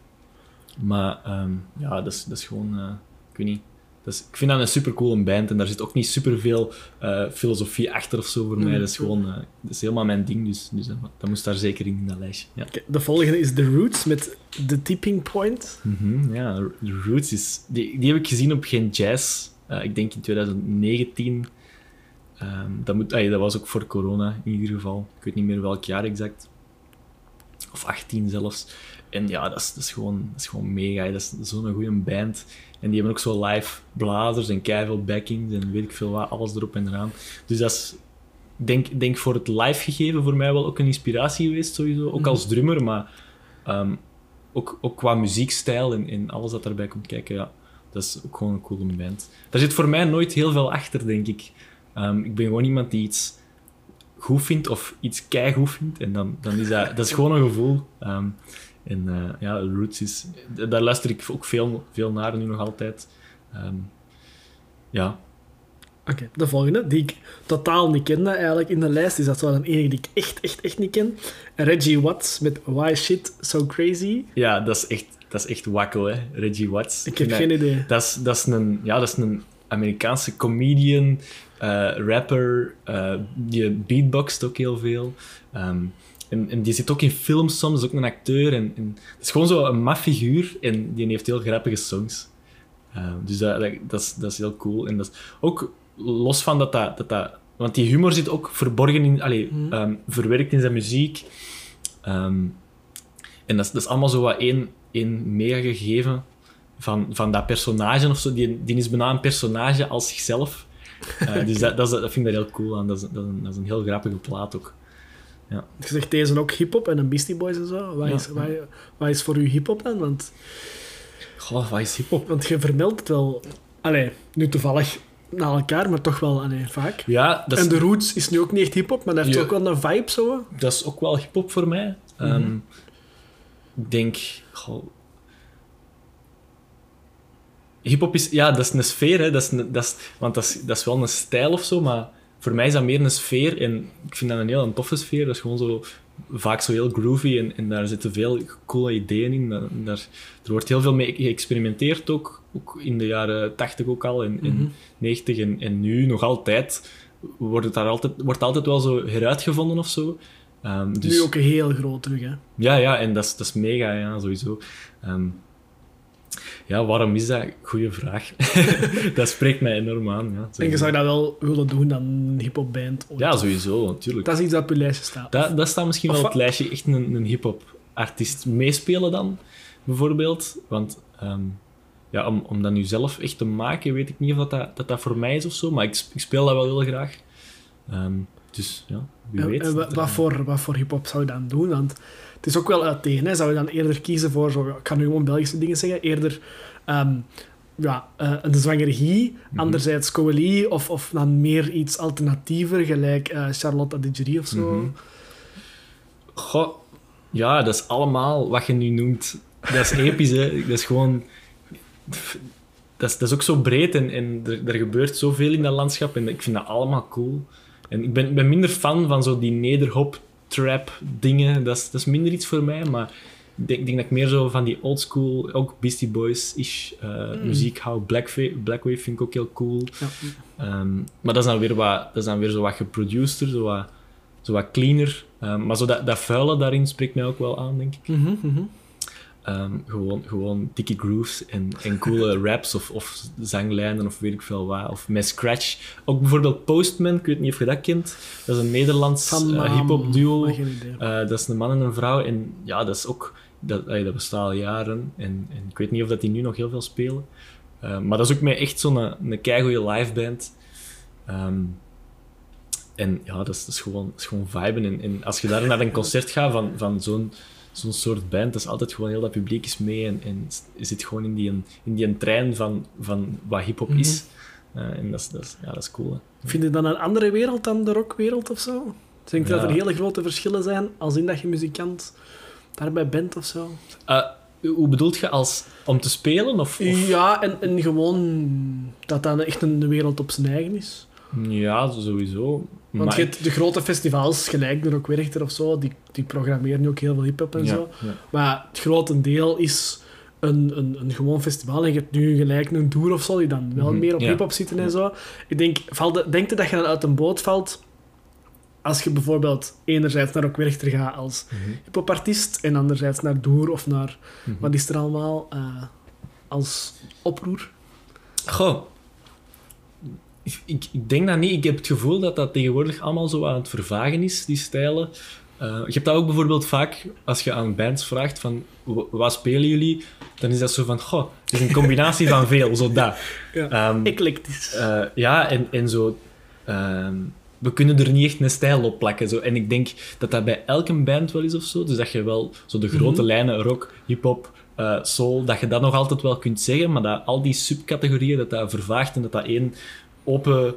Maar um, ja, dat is, dat is gewoon... Uh, ik weet niet. Is, ik vind dat een supercoole band en daar zit ook niet superveel uh, filosofie achter of zo voor mij. Dat is gewoon... Uh, dat is helemaal mijn ding, dus, dus dat moest daar zeker in, in dat lijstje. Ja. Okay, de volgende is The Roots met The Tipping Point. Mm -hmm, ja, The Roots is... Die, die heb ik gezien op Geen Jazz. Uh, ik denk in 2019. Um, dat, moet, ay, dat was ook voor corona in ieder geval. Ik weet niet meer welk jaar exact. Of 18 zelfs. En ja, dat is, dat is, gewoon, dat is gewoon mega. Dat is zo'n goede band. En die hebben ook zo live blazers en keiveel backings en weet ik veel wat, alles erop en eraan. Dus dat is, denk, denk voor het live gegeven voor mij wel ook een inspiratie geweest, sowieso. Ook als drummer, maar um, ook, ook qua muziekstijl en, en alles dat daarbij komt kijken, ja. Dat is ook gewoon een coole band. Daar zit voor mij nooit heel veel achter, denk ik. Um, ik ben gewoon iemand die iets goed vindt of iets keigoed vindt. En dan, dan is dat, dat is gewoon een gevoel. Um, en uh, ja, Roots is... Daar luister ik ook veel, veel naar nu nog altijd. Um, ja. Oké, de volgende, die ik totaal niet kende eigenlijk in de lijst, is dat wel een enige die ik echt, echt, echt niet ken. Reggie Watts met Why Shit So Crazy. Ja, dat is echt, dat is echt wakkel, hè, Reggie Watts. Ik heb geen idee. Dat is, dat is, een, ja, dat is een Amerikaanse comedian, eh, rapper, eh, die beatboxt ook heel veel. Ehm, en, en die zit ook in films soms, is ook een acteur. En, en het is gewoon zo een maf figuur en die heeft heel grappige songs. Ehm, dus dat, dat, dat, is, dat is heel cool. En dat is ook los van dat dat... dat, dat want die humor zit ook verborgen in... Allee, Mhm. ehm, verwerkt in zijn muziek. Ehm, en dat is, dat is allemaal zo wat één, één mega gegeven van, van dat personage of zo. Die, die is bijna een personage als zichzelf. Eh, dus dat, dat, is, dat vind ik daar heel cool aan. Dat is, dat, is een, dat is een heel grappige plaat ook. Je zegt deze ook hip-hop en een Beastie Boys en zo. Wat, Ja. is, wat, wat is voor u hip-hop dan? Want, Goh, wat is hip-hop? want je vermeldt het wel. Allee, nu toevallig na elkaar, maar toch wel allee, vaak. Ja, dat is, En de Roots is nu ook niet echt hip-hop, maar dat heeft Ja. ook wel een vibe zo. dat is ook wel hip-hop voor mij. Ehm, Mhm. Ik denk. Goh, hip-hop is, ja, dat is een sfeer, hè. Dat is een- dat is, want dat is, dat is wel een stijl of zo, maar voor mij is dat meer een sfeer. En ik vind dat een heel een toffe sfeer. Dat is gewoon zo vaak zo heel groovy en, en daar zitten veel coole ideeën in. Daar, er wordt heel veel mee geëxperimenteerd ook, ook in de jaren 80 ook al en, en Mhm. 90 en, en nu nog altijd. Wordt het daar altijd, wordt altijd wel zo heruitgevonden of zo. Ehm, dus, Nu ook heel groot terug, hè. ja, ja, en dat is, dat is mega, ja, sowieso. Ehm, ja, waarom is dat? Goeie vraag. [LAUGHS] dat spreekt mij enorm aan. Ja, En je zou dat wel willen doen dan een hip-hop band. ooit. ja, sowieso, natuurlijk. Dat is iets dat op je lijstje staat. Dat, dat staat misschien Of wel op het lijstje. Echt een, een hip-hop artiest meespelen dan, bijvoorbeeld. Want ehm, ja, om, om dat nu zelf echt te maken, weet ik niet of dat, dat, dat, dat voor mij is of zo. Maar ik, ik speel dat wel heel graag. Ehm, dus ja, wie weet. en wat, voor, wat voor hip-hop zou je dan doen? Want het is ook wel uiteen. Hè? Zou je dan eerder kiezen voor, zo, ik kan nu gewoon Belgische dingen zeggen, eerder ehm, ja, eh, een zwangerie, Mhm. anderzijds Coeli, of, of dan meer iets alternatiever, gelijk eh, Charlotte Adigerie of zo. Mhm. Goh, ja, dat is allemaal wat je nu noemt. Dat is episch, hè. Dat is gewoon... Dat is, dat is ook zo breed en, en er, er gebeurt zoveel in dat landschap en ik vind dat allemaal cool. En ik ben, ik ben minder fan van zo die nederhop trap dingen. Dat is, dat is minder iets voor mij, maar ik denk, dat ik meer zo van die oldschool, ook Beastie Boys-ish eh, Mm. muziek hou. Blackfa- Blackwave vind ik ook heel cool. Ja. Ehm, maar dat is dan weer, wat, dat is dan weer zo wat geproduceder, zo wat, zo wat cleaner. Ehm, maar zo dat, dat vuile daarin spreekt mij ook wel aan, denk ik. Mhm, mhm. Ehm, gewoon, gewoon dikke grooves en, en coole [LAUGHS] raps of, of zanglijnen of weet ik veel wat. Of met scratch. Ook bijvoorbeeld Postman, ik weet niet of je dat kent. Dat is een Nederlands eh, hip-hop duo. Eh, dat is een man en een vrouw. En ja, dat is ook... Dat, dat bestaat al jaren. En, en ik weet niet of dat die nu nog heel veel spelen. Eh, maar dat is ook met echt zo'n een, een keigoede liveband. Ehm en ja, dat is, dat is, gewoon, dat is gewoon viben. En, en als je daar naar een concert gaat van, van zo'n zo'n soort band, dat is altijd gewoon heel dat publiek is mee en, en zit gewoon in die, in die trein van, van wat hip-hop Mhm. is. Eh, en dat is, dat, is, ja, dat is cool. Hè. Vind je dan een andere wereld dan de rockwereld of zo? Denk je Ja. dat er hele grote verschillen zijn als in dat je muzikant daarbij bent of zo? Eh, hoe bedoelt je als om te spelen? Of, of? Ja, en, en gewoon dat dat echt een wereld op zijn eigen is. Ja, sowieso. Want je hebt de grote festivals, gelijk de Rock Werchter of zo, die, die programmeren nu ook heel veel hip-hop en ja, zo. ja. Maar het grote deel is een, een, een gewoon festival. En je hebt nu gelijk een tour of zo, die dan wel Mhm, meer op ja. hip-hop zitten en zo. Ik denk, valt, denk je dat je dan uit een boot valt als je bijvoorbeeld enerzijds naar Rock Werchter gaat als Mhm, hip-hop-artiest en anderzijds naar Doer of naar, mhm. wat is er allemaal, eh, als oproer? Goh. Ik, ik, denk dat niet. Ik heb het gevoel dat dat tegenwoordig allemaal zo aan het vervagen is, die stijlen. Eh, je hebt dat ook bijvoorbeeld vaak als je aan bands vraagt van "Wa- wat spelen jullie? Dan is dat zo van, goh, het is een combinatie van [LAUGHS] veel, zo dat. Ja. Ehm, Eclectisch. eh, ja, en, en zo. ehm, we kunnen er niet echt een stijl op plakken. Zo. En ik denk dat dat bij elke band wel is of zo. Dus dat je wel zo de grote Mhm. lijnen, rock, hip-hop, eh, soul, dat je dat nog altijd wel kunt zeggen, maar dat al die subcategorieën, dat dat vervaagt en dat dat één open,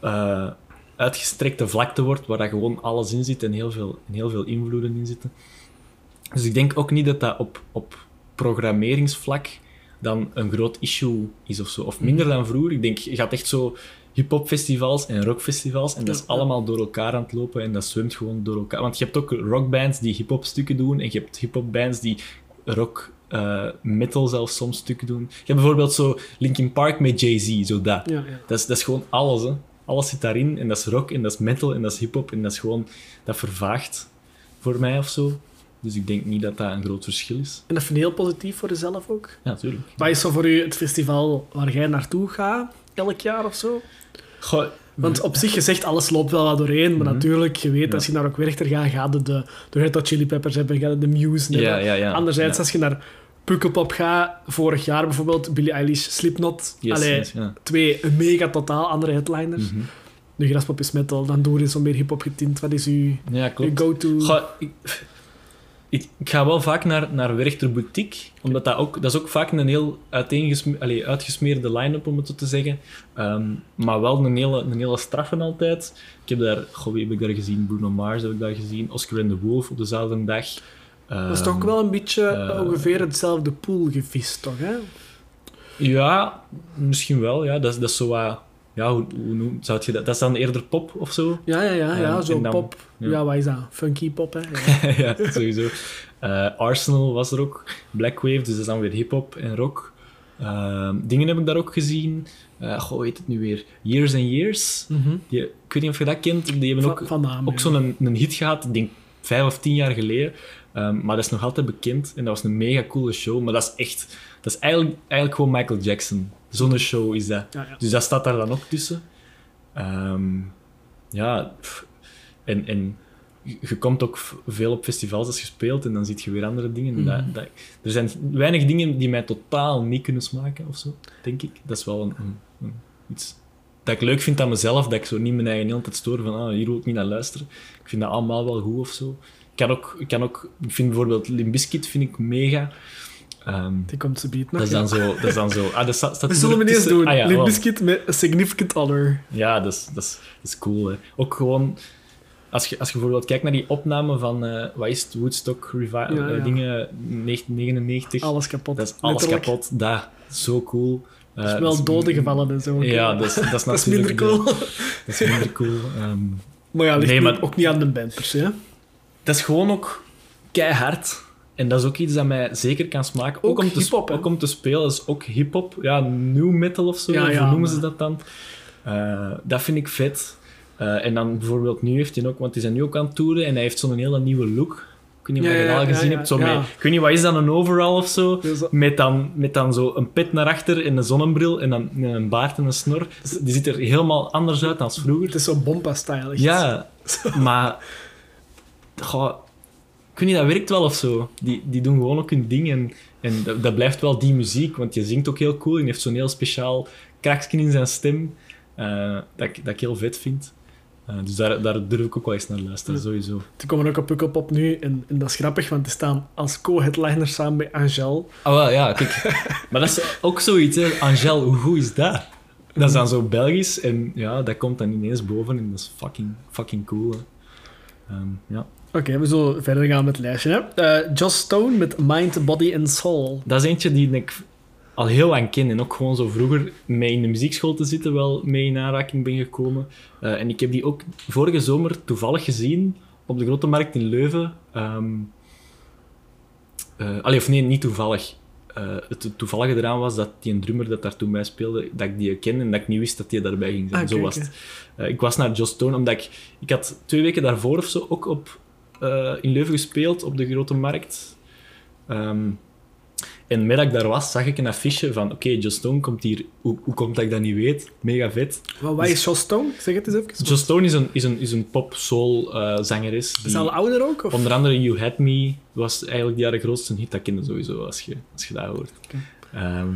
eh, uitgestrekte vlakte wordt, waar dat gewoon alles in zit en heel veel, en heel veel invloeden in zitten. Dus ik denk ook niet dat dat op, op programmeringsvlak dan een groot issue is of zo. Of minder dan vroeger. Ik denk, je gaat echt zo hip-hop festivals en rockfestivals. En dat is allemaal door elkaar aan het lopen en dat zwemt gewoon door elkaar. Want je hebt ook rockbands die hip-hop stukken doen en je hebt hip-hop bands die rock, eh, metal zelfs soms stukken doen. Je hebt bijvoorbeeld zo Linkin Park met Jay-Z, zo dat. Ja, ja. Dat is, dat is gewoon alles, hè. Alles zit daarin en dat is rock en dat is metal en dat is hip-hop en dat is gewoon, dat vervaagt voor mij of zo. Dus ik denk niet dat dat een groot verschil is. En dat vind je heel positief voor jezelf ook. Ja, natuurlijk. Wat is zo voor u het festival waar jij naartoe gaat, elk jaar of zo? Goh, Want op zich, je zegt alles loopt wel wat doorheen, maar Mhm. natuurlijk, je weet, als je naar ook Werchter gaat, ga je de, de Red Hot Chili Peppers hebben, ga je de Muse hebben. ja, ja, ja. Anderzijds, als je naar Pukkelpop gaat, vorig jaar bijvoorbeeld, Billie Eilish, Slipknot, Yes, allee, yes, ja. twee mega totaal andere headliners. Mhm. Nu Graspop is metal, dan doe je zo meer hip-hop getint. Wat is uw, Ja, go-to? Ik, ik, ik ga wel vaak naar, naar Werchter Boutique, omdat dat ook, dat is ook vaak een heel allee, uitgesmeerde line-up, om het zo te zeggen. Ehm, maar wel een hele, een hele straffe altijd. Ik heb daar, goh, wie heb ik daar gezien? Bruno Mars heb ik daar gezien. Oscar and the Wolf op dezelfde dag. Dat is Ehm, toch wel een beetje eh, ongeveer hetzelfde pool gevist, toch? Hè? Ja, misschien wel. Ja. Dat, is- dat is zo wat... Ja, hoe, hoe noem, zou je dat? Dat is dan eerder pop of zo? Ja, ja, ja, ja Ehm, zo dan- pop. Ja. ja. wat is dat? Funky pop, hè? Ja. [LAUGHS] ja, sowieso. Eh, Arsenal was er ook. Black Wave, dus dat is dan weer hip-hop en rock. Ehm, dingen heb ik daar ook gezien. Eh goh, hoe heet het nu weer? Years and Years. Mhm. Die, ik weet niet of je dat kent. Die hebben ook, Van, van naam, ook zo'n een hit gehad, ik denk vijf of tien jaar geleden. Ehm, maar dat is nog altijd bekend. En dat was een mega coole show. Maar dat is echt... Dat is eigenlijk, eigenlijk gewoon Michael Jackson. Zo'n show is dat. Ja, ja. Dus dat staat daar dan ook tussen. Ehm, ja, pff, en, en je komt ook veel op festivals als je speelt en dan zie je weer andere dingen. Mhm. Dat, dat, er zijn weinig dingen die mij totaal niet kunnen smaken of zo, denk ik. Dat is wel een, een- een- iets dat ik leuk vind aan mezelf, dat ik zo niet mijn eigen heel tijd stoor van ah, hier wil ik niet naar luisteren. Ik vind dat allemaal wel goed of zo. Kan ook, kan ook vind bijvoorbeeld Limbiskit vind ik mega. Ehm, Die komt ze beat nog. dat is dan zo, dat is dan zo. Ah, dat staat, staat We zullen hem ineens doen. Ah, ja. Bizkit met A Significant Other. Ja, dat is, dat is, dat is cool. Hè. Ook gewoon, als je, als je bijvoorbeeld kijkt naar die opname van, eh wat is het, Woodstock Revival, Ja, ja. dingen 1999, Alles kapot. dat is alles Letterlijk. kapot. Dat, zo cool. Eh, Er is wel doden gevallen en zo. Ja, dat is, dat is [LAUGHS] Dat is minder cool. de- dat is minder cool. Ehm, Maar ja, ligt Nee, maar- ook niet aan de band per se. Dat is gewoon ook keihard. En dat is ook iets dat mij zeker kan smaken. Ook, Ook om, te, ook om te spelen. Is ook hip-hop. Ja, new metal of zo. Ja, of ja, hoe noemen ze dat dan? Eh, dat vind ik vet. Eh, en dan bijvoorbeeld nu heeft hij ook, want hij is nu ook aan het toeren en hij heeft zo'n hele nieuwe look. Ik weet niet of je dat al gezien hebt. Zo met, ik weet niet, wat is dat, een overall of zo? Dus dat- Met dan, met dan zo een pet naar achter en een zonnebril en dan een baard en een snor. Die ziet er helemaal anders uit dan vroeger. Het is [LAUGHS] zo bompa-style. Ja, maar... Goh, ik weet niet, dat werkt wel of zo. Die, die doen gewoon ook hun ding en, en dat, dat blijft wel die muziek, want je zingt ook heel cool en heeft zo'n heel speciaal kraksje in zijn stem eh, dat, ik, dat ik heel vet vind. Eh, dus daar, daar durf ik ook wel eens naar luisteren, Ja. sowieso. Die komen ook op Pukkelpop nu en, en dat is grappig, want die staan als co-headliners samen bij Angel. Ah, wel, ja, kijk. [LAUGHS] maar dat is ook zoiets, hè. Angel, hoe goed is dat? Dat is dan zo Belgisch en ja, dat komt dan ineens boven en dat is fucking, fucking cool. Ehm, ja. Oké, we zullen verder gaan met het lijstje. Hè. Eh, Joss Stone met Mind, Body and Soul. Dat is eentje die ik al heel lang ken en ook gewoon zo vroeger mee in de muziekschool te zitten wel mee in aanraking ben gekomen. Eh, en ik heb die ook vorige zomer toevallig gezien op de Grote Markt in Leuven. Eh, allee, of nee, niet toevallig. Eh, het toevallige eraan was dat die een drummer dat daar toen bij speelde, dat ik die ken en dat ik niet wist dat die daarbij ging zijn. Ah, zo kijk, was het. Ik was naar Joss Stone, omdat ik... Ik had twee weken daarvoor of zo ook op, eh, in Leuven gespeeld, op de Grote Markt. Ehm, en met dat ik daar was, zag ik een affiche van oké, Stone komt hier. Hoe, hoe komt dat ik dat niet weet? Mega vet. Wat, wat is Joss Stone? Zeg het eens even. Joss Stone is een, is een, is een pop-soul eh, zangeres. Is al ouder ook? Of? onder andere You Had Me was eigenlijk die haar grootste hit. Dat kende sowieso als je, als je dat hoort. Ehm,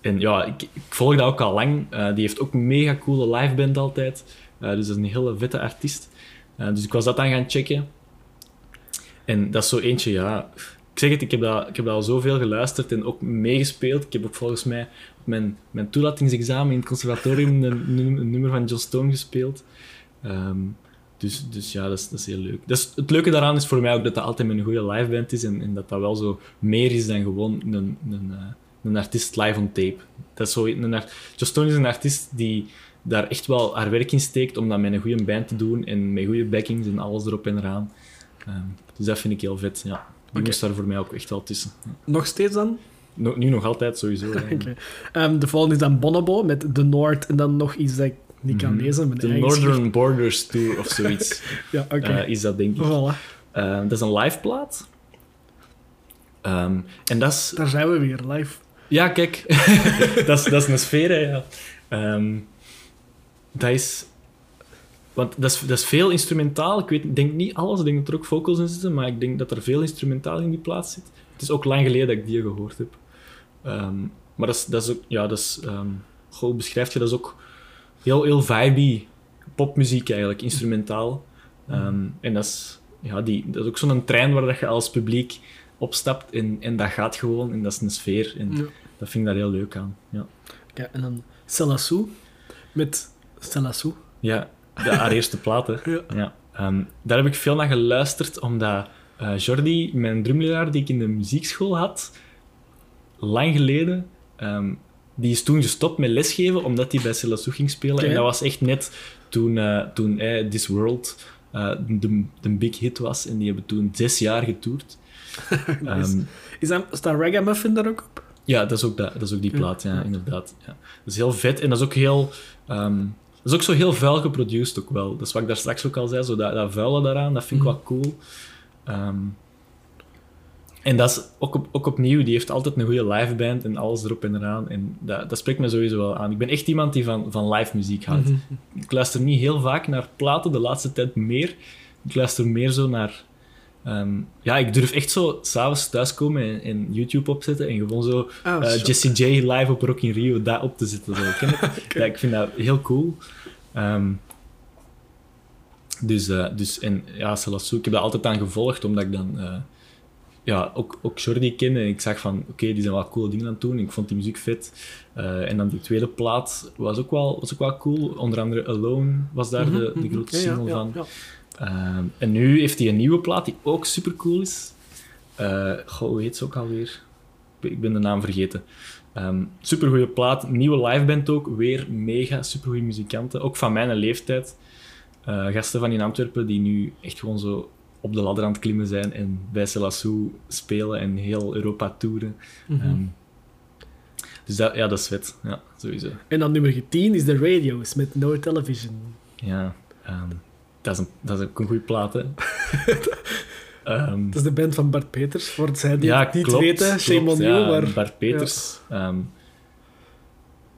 en ja, ik, ik volg dat ook al lang. Eh, die heeft ook een mega coole liveband altijd. Eh, dus dat is een hele vette artiest. Eh, dus ik was dat dan gaan checken. En dat is zo eentje, ja... Ik zeg het, ik heb, dat, ik heb al zoveel geluisterd en ook meegespeeld. Ik heb ook volgens mij op mijn, mijn toelatingsexamen in het conservatorium een, num- een nummer van Joss Stone gespeeld. Ehm, dus, dus ja, dat is, dat is heel leuk. Dat het leuke daaraan is voor mij ook dat dat altijd een goede liveband is en, en dat dat wel zo meer is dan gewoon een, een, eh, een artiest live on tape. Dat is zo een, Joss Stone is een artiest die daar echt wel haar werk in steekt om dat met een goede band te doen en met goede backings en alles erop en eraan. Ehm, dus dat vind ik heel vet, ja. Die Oké. moest daar voor mij ook echt wel tussen. Nog steeds dan? No- nu nog altijd, sowieso. [LAUGHS] Ehm, de volgende is dan Bonobo met The North en dan nog iets dat ik niet kan Mhm. lezen. De Northern Borders Tour of zoiets. [LAUGHS] Ja, oké. eh, is dat, denk ik. Voilà. Eh, dat is een live plaat. Ehm, en dat is... Daar zijn we weer, live. Ja, kijk. [LAUGHS] dat, is, dat is een sfeer, hè, ja. Ehm, dat is... Want dat is, dat is veel instrumentaal. Ik weet, denk niet alles. Ik denk dat er ook vocals in zitten, maar ik denk dat er veel instrumentaal in die plaat zit. Het is ook lang geleden dat ik die gehoord heb. Ehm, maar dat is, dat is ook... Ja, dat is... ehm hoe beschrijf je? Dat is ook heel, heel vibey. Popmuziek eigenlijk, instrumentaal. Ehm, en dat is, ja, die, dat is ook zo'n trein waar dat je als publiek opstapt en, en dat gaat gewoon. En dat is een sfeer. En Ja. dat vind ik daar heel leuk aan. Ja, Ja, en dan Selassou met Selassou. ja de, haar eerste plaat, hè. [LAUGHS] Ja. Ja. Ehm, daar heb ik veel naar geluisterd, omdat eh Jordi, mijn drumleraar die ik in de muziekschool had, lang geleden, ehm, die is toen gestopt met lesgeven, omdat hij bij Selassou ging spelen. En dat was echt net toen, eh, toen This World eh, de, de big hit was. En die hebben toen zes jaar getoerd. [LAUGHS] Ehm, Is dat, staat Ragamuffin daar ook op? Ja, dat is ook, dat, dat is ook die plaat, ja, inderdaad. Ja. Dat is heel vet en dat is ook heel... dat is ook zo heel vuil geproduced ook wel. Dat is wat ik daar straks ook al zei, zo dat, dat vuile daaraan, dat vind ik Mhm. wel cool. Ehm, en dat is ook, op, ook opnieuw, die heeft altijd een goede liveband en alles erop en eraan. En dat, dat spreekt me sowieso wel aan. Ik ben echt iemand die van, van live muziek houdt. Mhm. Ik luister niet heel vaak naar platen, de laatste tijd meer. Ik luister meer zo naar... ehm, ja, ik durf echt zo s'avonds thuiskomen en, en YouTube opzetten en gewoon zo Ah, eh. Jesse J live op Rock in Rio daar op te zetten. Zo. Ken [LAUGHS] ja, ik vind dat heel cool. Ehm, dus, eh, dus en ja, Salassou, ik heb dat altijd aan gevolgd, omdat ik dan eh, ja, ook, ook Jordi ken en ik zag van, oké, die zijn wel coole dingen aan het doen. Ik vond die muziek vet. En dan die tweede plaat was ook wel, was ook wel cool. Onder andere Alone was daar Mhm, de, de mhm. grote ja, single ja, van. Ehm, en nu heeft hij een nieuwe plaat die ook super cool is. Eh goh, hoe heet ze ook alweer? Ik ben- de naam vergeten. Super supergoeie plaat, nieuwe liveband ook, weer mega supergoeie muzikanten. Ook van mijn leeftijd. Eh, gasten van in Antwerpen die nu echt gewoon zo op de ladder aan het klimmen zijn en bij Selassou spelen en heel Europa toeren. Mhm. Ehm, dus dat, ja, dat is vet. Ja, sowieso. En dan nummer 10 is The Radios met No Television. Ja, ehm, dat, is een, dat is ook een goede plaat, hè. [LAUGHS] Ehm, Dat is de band van Bart Peters, voor zij die ja, het niet klopt, weten. Shame on you, maar... Bart Peters. ehm.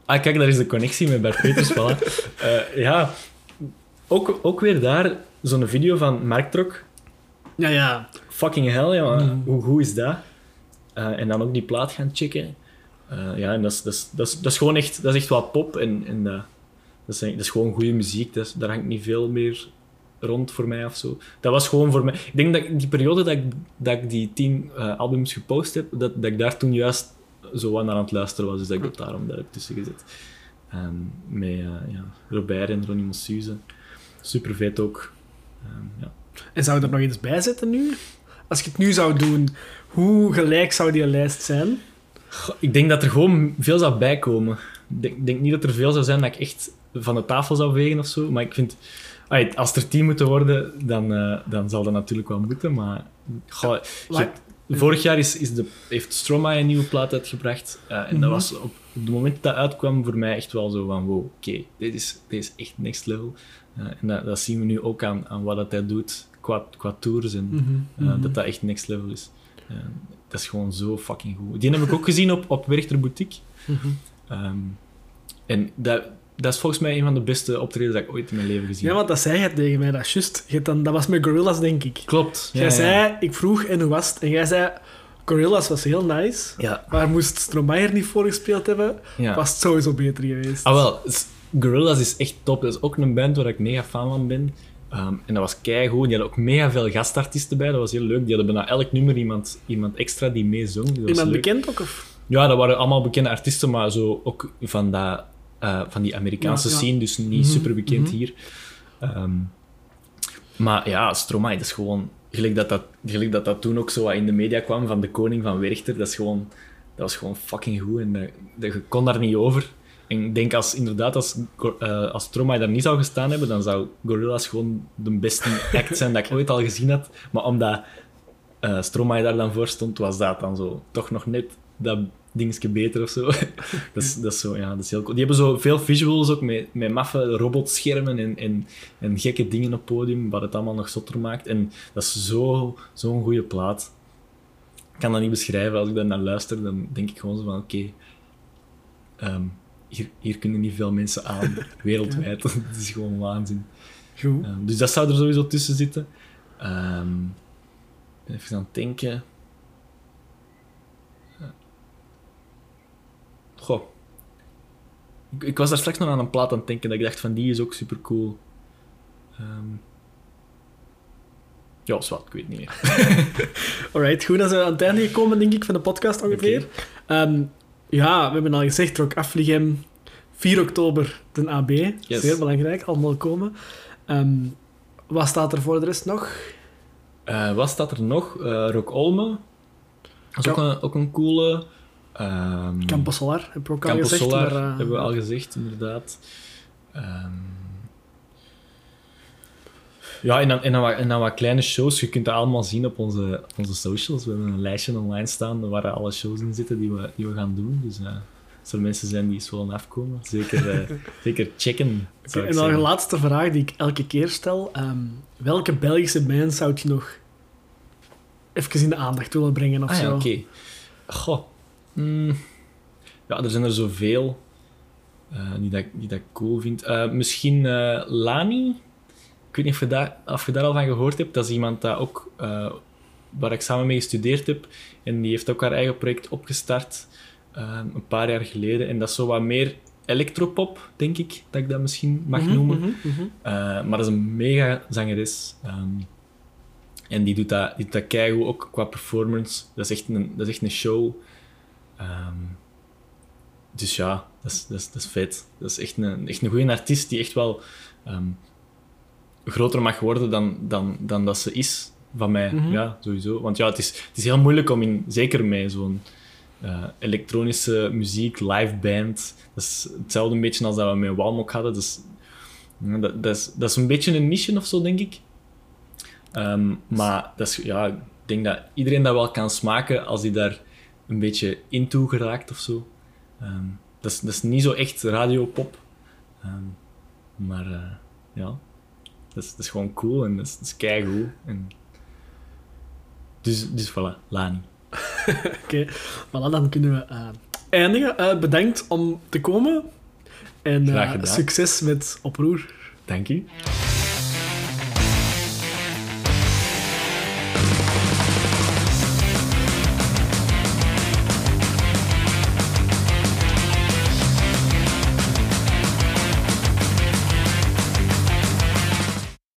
ah, kijk, daar is de connectie met Bart Peters. [LAUGHS] voilà. Eh, ja, ook, ook weer daar zo'n video van Marktrok. Ja, ja. Fucking hell, ja. Mm. Hoe goed is dat? Eh, en dan ook die plaat gaan checken. Eh, ja, en dat is, dat, is, dat, is, dat is gewoon echt, dat is echt wel pop. En, en dat, dat, is, dat is gewoon goede muziek. Dat is, daar hangt niet veel meer rond voor mij of zo. Dat was gewoon voor mij... Ik denk dat die periode dat ik, dat ik die tien eh, albums gepost heb, dat, dat ik daar toen juist zo wat naar aan het luisteren was. Dus dat ik dat daarom daar heb tussen gezet. Met eh, ja, Robert en Ronnie Mossuze. Super vet ook. Ehm, ja. En zou je er nog iets bij zetten nu? Als je het nu zou doen, hoe gelijk zou die lijst zijn? Goh, Ik denk dat er gewoon veel zou bijkomen. Ik denk, denk niet dat er veel zou zijn dat ik echt van de tafel zou vegen of zo. Maar ik vind, allee, als er tien moeten worden, dan, eh, dan zal dat natuurlijk wel moeten. Maar goh, je hebt- vorig jaar is, is de, heeft Stromae een nieuwe plaat uitgebracht. eh, en Mhm. dat was op, het moment dat dat uitkwam voor mij echt wel zo van: wow, oké, dit, is, dit is echt next level. Eh, en dat, dat zien we nu ook aan, aan wat dat hij doet qua, qua tours en Mhm, mhm. dat dat echt next level is. Dat is gewoon zo fucking goed. Die heb ik ook gezien op, op Werchter Boutique. Mhm. Ehm, en dat, dat is volgens mij een van de beste optredens dat ik ooit in mijn leven gezien Ja, heb. want dat zei je tegen mij, dat is juist. Dan, dat was met Gorillaz, denk ik. Klopt. Jij ja, ja. zei, ik vroeg en hoe was het? En jij zei, Gorillaz was heel nice, Ja, maar moest Stromae er niet voor gespeeld hebben, ja. was het sowieso beter geweest. Ah, wel. s- Gorillaz is echt top. Dat is ook een band waar ik mega fan van ben. Ehm, en dat was keigoed. Die hadden ook mega veel gastartiesten bij. Dat was heel leuk. Die hadden bijna elk nummer iemand, iemand extra die meezong. Iemand leuk. bekend ook? Of? Ja, dat waren allemaal bekende artiesten, maar zo ook van, dat, eh, van die Amerikaanse Ja, ja. scene, dus niet Mhm, super bekend mhm. hier. Ehm, maar ja, Stromae, dat is gewoon... Gelijk dat dat, gelijk dat dat toen ook zo wat in de media kwam van de koning van Werchter, dat, is gewoon, dat was gewoon fucking goed en dat, dat, je kon daar niet over. en ik denk als, inderdaad, als, eh, als Stromae daar niet zou gestaan hebben, dan zou Gorillaz gewoon de beste act zijn dat ik ooit al gezien had. Maar omdat eh Stromae daar dan voor stond, was dat dan zo toch nog net dat dingetje beter of zo. [LAUGHS] dat, is, dat is zo, ja, dat is heel cool. Die hebben zo veel visuals ook met, met maffe robotschermen en, en, en gekke dingen op podium, wat het allemaal nog zotter maakt. En dat is zo- zo'n goede plaat. Ik kan dat niet beschrijven. Als ik daar naar luister, dan denk ik gewoon zo van, oké, ehm, hier, hier kunnen niet veel mensen aan, [LAUGHS] wereldwijd. [LAUGHS] Het is gewoon waanzin. Goed. Ehm, dus dat zou er sowieso tussen zitten. Ehm, even aan het denken. Eh. Goh. Ik, was daar straks nog aan een plaat aan het denken dat ik dacht van die is ook super cool. ja, zwart, ik weet niet meer. [LAUGHS] Alright, goed. Dan zijn we aan het einde gekomen, denk ik, van de podcast ongeveer. Ehm, ja, we hebben al gezegd, Rock Afligem, 4 oktober, de AB. Yes. Zeer belangrijk, allemaal komen. Ehm, wat staat er voor de rest nog? Eh, wat staat er nog? Eh Rock Olme. Dat is ook een, ook een coole. Campus Solar, heb ook al Campus gezegd. Solar maar, eh, hebben we al gezegd, inderdaad. Ehm, ja, en dan, en, dan wat, en dan wat kleine shows. Je kunt dat allemaal zien op onze, op onze socials. We hebben een lijstje online staan waar alle shows in zitten die we, die we gaan doen. Dus eh, als er mensen zijn die eens willen afkomen, zeker, eh, [LAUGHS] zeker checken. En dan zeggen. laatste vraag die ik elke keer stel. Ehm, welke Belgische band zou je nog even in de aandacht willen brengen of Ah ja, oké. Goh. Mm. Ja, er zijn er zoveel eh, die, dat, die dat ik cool vind. Eh, misschien eh, Lani. Ik weet niet of je, daar, of je daar al van gehoord hebt. Dat is iemand dat ook, waar ik samen mee gestudeerd heb. En die heeft ook haar eigen project opgestart een paar jaar geleden. En dat is zo wat meer electropop, denk ik, dat ik dat misschien mag Mhm, noemen. mhm, mhm. Maar dat is een mega zangeres. Ehm, en die doet dat, die doet dat keigoed, ook qua performance. Dat is echt een, dat is echt een show. Ehm, dus ja, dat is, dat, is, dat is vet. Dat is echt een, echt een goede artiest die echt wel ehm, groter mag worden dan, dan, dan dat ze is. Van mij, Mhm. ja, sowieso. Want ja, het is, het is heel moeilijk om in, zeker met zo'n eh, elektronische muziek, live band. Dat is hetzelfde een beetje als dat we met Walmok hadden. Dus ja, dat, dat, is, dat is een beetje een niche of zo, denk ik. Ehm, maar dat is, ja, ik denk dat iedereen dat wel kan smaken als hij daar een beetje into geraakt of zo. Ehm, dat, is, dat is niet zo echt radiopop. Ehm, maar eh, ja, dat is, dat is gewoon cool en dat is, dat is keigoed. En... Dus, dus voilà, Lani. [LAUGHS] Oké, voilà, dan kunnen we eh, eindigen. Eh, bedankt om te komen. En succes met Oproer. Dank u.